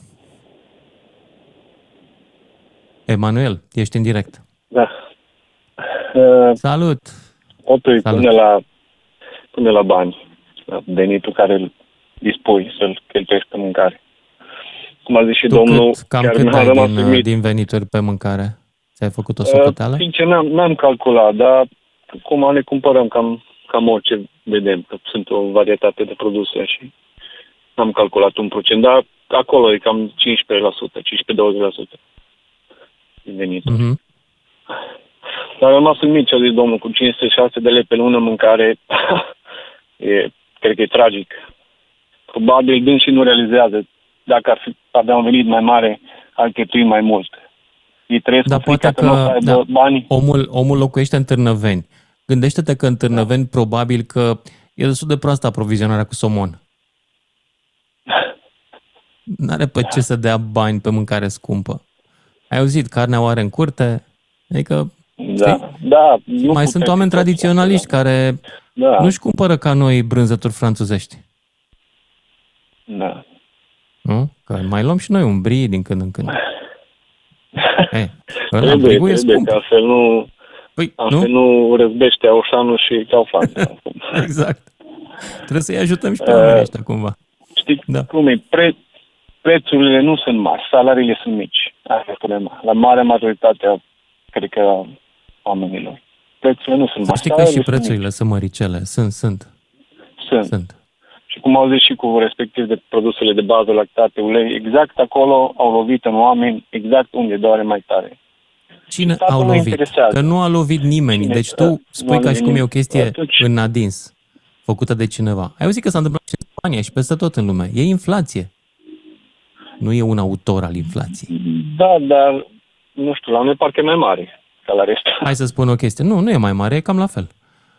Speaker 3: Emanuel, ești în direct.
Speaker 22: Da. Uh,
Speaker 3: Salut!
Speaker 22: Totul
Speaker 3: Salut.
Speaker 22: până la, până la bani, la venitul care îl dispui să-l cheltuiești pe mâncare. Cum a zis și
Speaker 3: Tu
Speaker 22: domnul,
Speaker 3: cât, cam
Speaker 22: chiar
Speaker 3: cât
Speaker 22: mi-a
Speaker 3: ai
Speaker 22: rămas
Speaker 3: din, uh,
Speaker 22: uimit.
Speaker 3: din venituri pe mâncare? Ți-ai făcut o
Speaker 22: Uh,
Speaker 3: socoteală?
Speaker 22: Sincer, n-am, n-am calculat, dar cum ne cumpărăm cam, cam orice vedem, că sunt o varietate de produse și n-am calculat un procent, dar acolo e cam 15%, 15-20% din venituri.
Speaker 3: Mhm.
Speaker 22: Dar am rămas uimit ce a zis domnul, cu 506 de lei pe lună mâncare, *laughs* e, cred că e tragic. Probabil dând și nu realizează. Dacă ar fi, avea un venit mai mare, ar cheltui mai mult. Ei trăiesc
Speaker 3: Dar
Speaker 22: cu frica
Speaker 3: poate
Speaker 22: că, nu o să
Speaker 3: că
Speaker 22: aibă
Speaker 3: da,
Speaker 22: bani.
Speaker 3: omul, omul locuiește în Târnăveni. Gândește-te că în Târnăveni probabil că e destul de proastă aprovizionarea cu somon. N-are pe ce să dea bani pe mâncare scumpă. Ai auzit, carnea o are în curte? Adică,
Speaker 22: Da, da. Nu
Speaker 3: mai
Speaker 22: putem
Speaker 3: sunt oameni
Speaker 22: să facem
Speaker 3: tradiționaliști
Speaker 22: asta,
Speaker 3: care
Speaker 22: Da.
Speaker 3: nu-și cumpără ca noi brânzături franțuzești.
Speaker 22: Da.
Speaker 3: Nu? Că mai luăm și noi un brie din când în când. *laughs* Ei, ăla
Speaker 22: Trebuie,
Speaker 3: brigul e
Speaker 22: trebuie,
Speaker 3: scump.
Speaker 22: că altfel nu,
Speaker 3: păi,
Speaker 22: altfel nu? nu răzbește Aușanu și Kaufland. *laughs*
Speaker 3: exact. Trebuie să-i ajutăm și pe
Speaker 22: Uh,
Speaker 3: oamenii ăștia cumva.
Speaker 22: Știți da. cum e? Pre, prețurile nu sunt mari, salariile sunt mici. Asta e problema. La mare majoritatea, cred că, a oamenilor. Prețurile nu sunt
Speaker 3: Să
Speaker 22: mari.
Speaker 3: știi că și
Speaker 22: salariile sunt
Speaker 3: prețurile sunt măricele. Sunt, sunt.
Speaker 22: Sunt.
Speaker 3: Sunt.
Speaker 22: Și cum au zis și cu respectiv de produsele de bază, lactate, ulei, exact acolo au lovit în oameni, exact unde doare mai tare.
Speaker 3: Cine
Speaker 22: Statul
Speaker 3: au
Speaker 22: nu
Speaker 3: lovit?
Speaker 22: interesează.
Speaker 3: Că nu a lovit nimeni.
Speaker 22: Cine-
Speaker 3: Deci
Speaker 22: nu
Speaker 3: tu
Speaker 22: a
Speaker 3: spui ca și
Speaker 22: lovit
Speaker 3: cum e o
Speaker 22: nimeni.
Speaker 3: chestie
Speaker 22: Atunci-
Speaker 3: în adins, făcută de cineva. Ai auzit că s-a întâmplat și în Spania și peste tot în lume. E inflație. Nu e un autor al inflației.
Speaker 22: Da, dar nu știu, la noi parcă e mai mare ca la rest.
Speaker 3: Hai să spun o chestie. Nu, nu e mai mare, e cam la fel.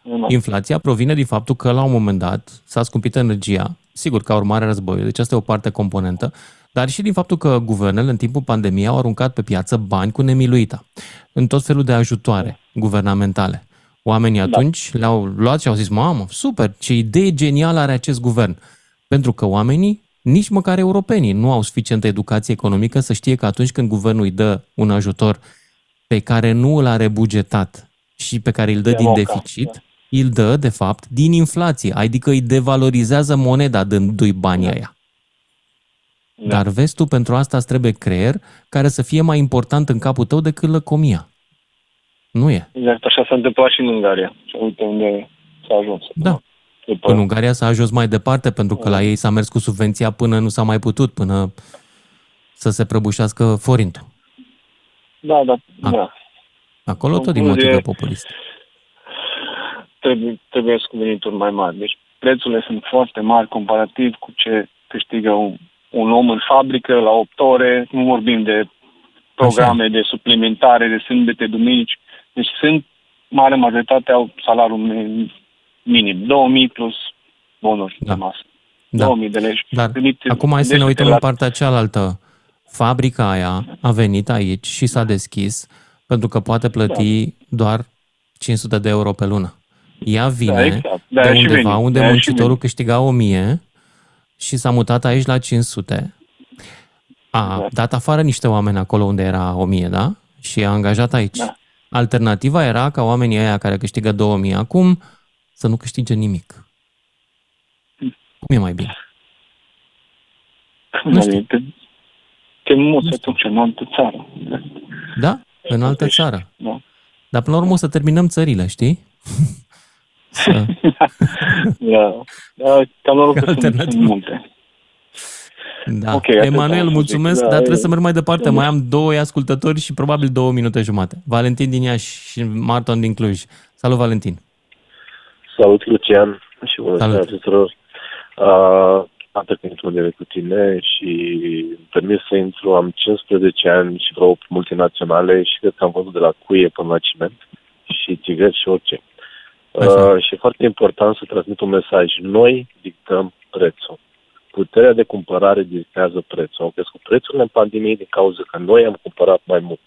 Speaker 22: Nu mai-
Speaker 3: Inflația provine din faptul că la un moment dat s-a scumpit energia, sigur ca urmare a războiului, deci asta e o parte componentă, dar și din faptul că guvernele în timpul pandemiei au aruncat pe piață bani cu nemiluita, în tot felul de ajutoare guvernamentale. Oamenii atunci le-au luat și au zis, mamă, super, ce idee genială are acest guvern. Pentru că oamenii, nici măcar europenii, nu au suficientă educație economică să știe că atunci când guvernul îi dă un ajutor pe care nu îl are bugetat și pe care îl dă
Speaker 22: De
Speaker 3: din
Speaker 22: moca,
Speaker 3: deficit, îl dă, de fapt, din inflație, adică îi devalorizează moneda dându-i banii ăia. Dar vezi tu, pentru asta îți trebuie creier care să fie mai important în capul tău decât lăcomia. Nu e.
Speaker 22: Exact, așa s-a întâmplat și în Ungaria. Și uite unde s-a ajuns.
Speaker 3: Da. În Ungaria s-a ajuns mai departe pentru că la ei s-a mers cu subvenția până nu s-a mai putut, până să se prăbușească forintul.
Speaker 22: Da, da,
Speaker 3: Ah.
Speaker 22: da.
Speaker 3: Acolo tot din
Speaker 22: Concluzie-
Speaker 3: motive populiste.
Speaker 22: Trebuie, trebuie să cu venituri mai mari. Deci prețurile sunt foarte mari comparativ cu ce câștigă un, un om în fabrică la 8 ore. Nu vorbim de programe de suplimentare, de sâmbete, duminici. Deci sunt, mare majoritate au salariul mi- minim. 2000 plus bonuri da. de masă.
Speaker 3: Da.
Speaker 22: 2000 de lei.
Speaker 3: Dar
Speaker 22: Gândiți-
Speaker 3: acum hai să ne
Speaker 22: gândește-te
Speaker 3: uităm
Speaker 22: la-
Speaker 3: în partea cealaltă. Fabrica aia a venit aici și s-a deschis pentru că poate plăti doar 500 de euro pe lună. Ea vine
Speaker 22: Da, exact.
Speaker 3: de
Speaker 22: De-aia și
Speaker 3: undeva
Speaker 22: vine.
Speaker 3: unde
Speaker 22: De-aia și
Speaker 3: muncitorul
Speaker 22: vine.
Speaker 3: câștiga 1000 și s-a mutat aici la 500. A
Speaker 22: Da.
Speaker 3: dat afară niște oameni acolo unde era 1000, da? Și a angajat aici.
Speaker 22: Da.
Speaker 3: Alternativa era ca oamenii ăia care câștigă 2000 acum să nu câștige nimic. Cum e mai bine?
Speaker 22: Nu știu. Te, te muți atunci în altă țară.
Speaker 3: Da? În altă țară.
Speaker 22: Da.
Speaker 3: Dar până la urmă o să terminăm țările, știi? Să... *laughs*
Speaker 22: Da. da cam noroc că sunt, sunt
Speaker 3: Alternativ.
Speaker 22: multe.
Speaker 3: Da.
Speaker 22: Ok,
Speaker 3: Okay,
Speaker 22: atât
Speaker 3: Emanuel,
Speaker 22: am să
Speaker 3: mulțumesc,
Speaker 22: zic. Da,
Speaker 3: dar trebuie
Speaker 22: e-
Speaker 3: să merg mai departe. Mai am doi ascultători și probabil două minute jumate. Valentin din Iași și Marton din Cluj. Salut, Valentin!
Speaker 23: Salut, Lucian, și bună
Speaker 3: Salut.
Speaker 23: seara tuturor. Uh, atât că intru de cu tine și îmi permis să intru, am 15 ani și vreo 8 multinaționale și cred că am văzut de la cuie până la ciment și tigări și orice. Uh, și e foarte important să transmit un mesaj. Noi dictăm prețul. Puterea de cumpărare dictează prețul. Au crescut prețurile în pandemie din cauza că noi am cumpărat mai mult.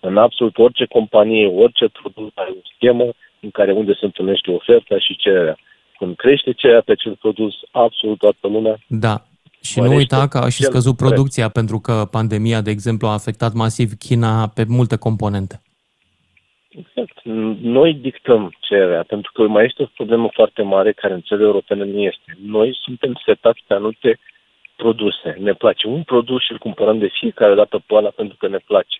Speaker 23: În absolut orice companie, orice produs are o schemă în care unde se întâlnește oferta și cererea. Când crește cererea pe acel produs, absolut toată lumea
Speaker 3: Da. Și nu
Speaker 23: Mărește
Speaker 3: uita că a și
Speaker 23: cel
Speaker 3: scăzut
Speaker 23: preț.
Speaker 3: producția pentru că pandemia, de exemplu, a afectat masiv China pe multe componente.
Speaker 23: Exact. Noi dictăm cererea, pentru că mai este o problemă foarte mare care în țările europene nu este. Noi suntem setați pe anumite produse. Ne place un produs și îl cumpărăm de fiecare dată pe ăla pentru că ne place.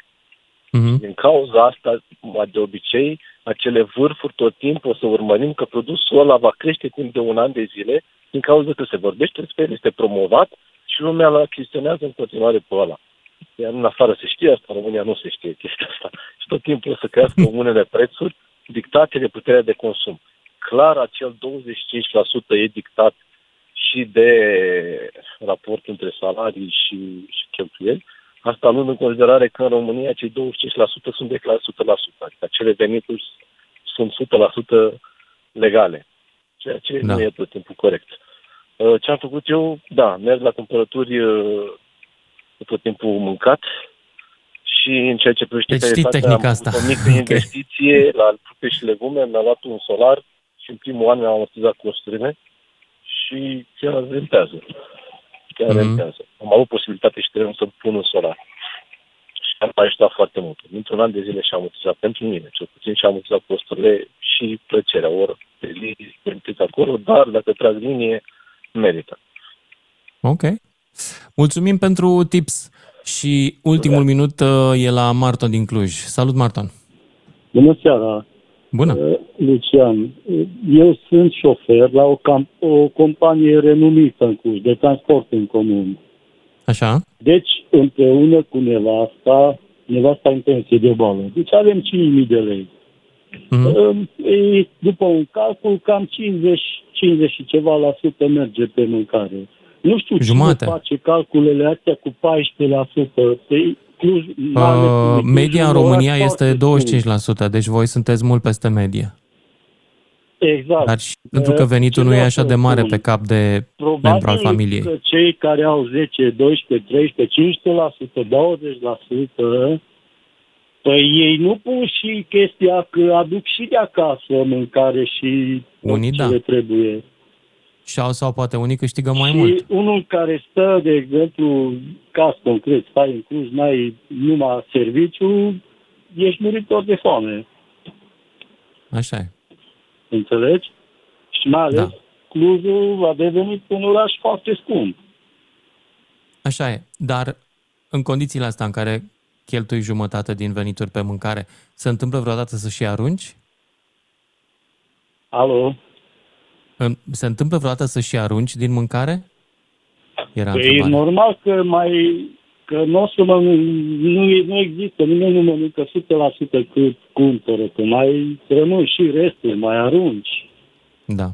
Speaker 3: Mm-hmm.
Speaker 23: Din cauza asta, de obicei, acele vârfuri tot timpul o să urmărim că produsul ăla va crește timp de un an de zile, din cauza că se vorbește despre el, este promovat și lumea îl achiziționează în continuare pe ăla. Iar în afară se știe asta, în România nu se știe chestia asta. Și tot timpul o să crească *laughs* unele prețuri dictate de puterea de consum. Clar, acel 25% e dictat și de raportul între salarii și, și cheltuieli, Asta luând în considerare că în România cei 25% sunt declarați 100%, adică acele venituri sunt 100% legale, ceea ce
Speaker 3: Da.
Speaker 23: nu e tot timpul corect. Uh, Ce am făcut eu? Da, merg la cumpărături uh, tot timpul mâncat și în ceea ce privește
Speaker 3: Deci știi
Speaker 23: calitatea,
Speaker 3: tehnica
Speaker 23: am
Speaker 3: asta.
Speaker 23: făcut o mică *laughs*
Speaker 3: Ok.
Speaker 23: investiție la fructe și legume, mi-am luat un solar și în primul an mi-am amortizat costurile și chiar rentează. Chiar
Speaker 3: Mhm.
Speaker 23: rentează. Am avut posibilitate și trebuie să pun un solar. Și am ajutat foarte mult. Dintr-un an de zile și-am amortizat pentru mine, cel puțin și-am amortizat costurile și plăcerea. Ori pe zi, plătiți acolo, dar dacă trag linie, merită.
Speaker 3: Ok. Mulțumim pentru tips. Și ultimul minut uh, e la Marton din Cluj. Salut, Marton!
Speaker 24: Bună seara!
Speaker 3: Bună!
Speaker 24: Uh, Lucian, uh, eu sunt șofer la o, cam, o companie renumită în Cluj, de transport în comun.
Speaker 3: Așa?
Speaker 24: Deci, împreună cu nevasta, nevasta în pensie de boală. Deci avem 5.000 de lei. Mm-hmm. După un calcul, cam 50, 50 și ceva la sută merge pe mâncare. Nu știu
Speaker 3: Jumate.
Speaker 24: cine face calculele astea cu 14%. Pe Cluj,
Speaker 3: Uh, media în România este
Speaker 24: foarte
Speaker 3: 25%, deci voi sunteți mult peste medie.
Speaker 24: Exact.
Speaker 3: Dar și pentru că venitul nu e așa de mare pe cap de membru al familiei.
Speaker 24: că cei care au 10, 12, 13, 15%, 20%, păi ei nu pun și chestia că aduc și de acasă mâncare și
Speaker 3: Unii
Speaker 24: ce
Speaker 3: da.
Speaker 24: le trebuie.
Speaker 3: Sau, sau poate unii câștigă mai
Speaker 24: și
Speaker 3: mult.
Speaker 24: unul care stă, de exemplu, caz concret, stai în Cluj, n-ai numai serviciu, ești muritor de foame.
Speaker 3: Așa e.
Speaker 24: Înțelegi? Și mai ales da. Clujul a devenit un oraș foarte scump.
Speaker 3: Așa e. Dar în condițiile astea în care cheltui jumătate din venituri pe mâncare, se întâmplă vreodată să și arunci?
Speaker 24: Alo?
Speaker 3: În- Se întâmplă vreodată să și arunci din mâncare? Era
Speaker 24: Păi e
Speaker 3: întrebarea.
Speaker 24: normal că mai că nu o să mă, nu, e- nu există, nimeni nu mănâncă 100% cât cumpără, că mai rămân și restul, mai arunci.
Speaker 3: Da.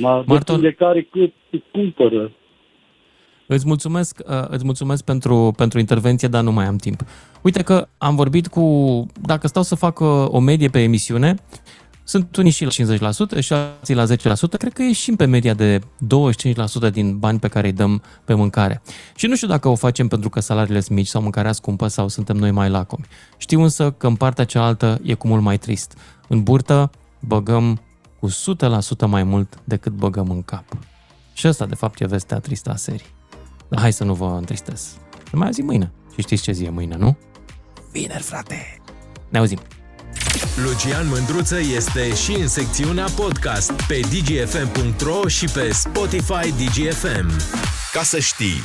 Speaker 24: Mai
Speaker 3: Marton-
Speaker 24: de care cât cumpără.
Speaker 3: Îți mulțumesc, uh, îți mulțumesc pentru, pentru intervenție, dar nu mai am timp. Uite că am vorbit cu, dacă stau să fac uh, o medie pe emisiune, sunt unii și la 50% și alții la 10%, cred că ieșim pe media de 25% din bani pe care îi dăm pe mâncare. Și nu știu dacă o facem pentru că salariile sunt mici sau mâncarea scumpă sau suntem noi mai lacomi. Știu însă că în partea cealaltă e cu mult mai trist. În burtă băgăm cu 100% mai mult decât băgăm în cap. Și asta, de fapt, e vestea tristă a serii. Dar hai să nu vă întristez. Ne mai auzim mâine. Și știți ce zi e mâine, nu? Vineri, frate! Ne auzim!
Speaker 1: Lucian Mândruță este și în secțiunea podcast pe dgfm.ro și pe Spotify DGFM. Ca să știi!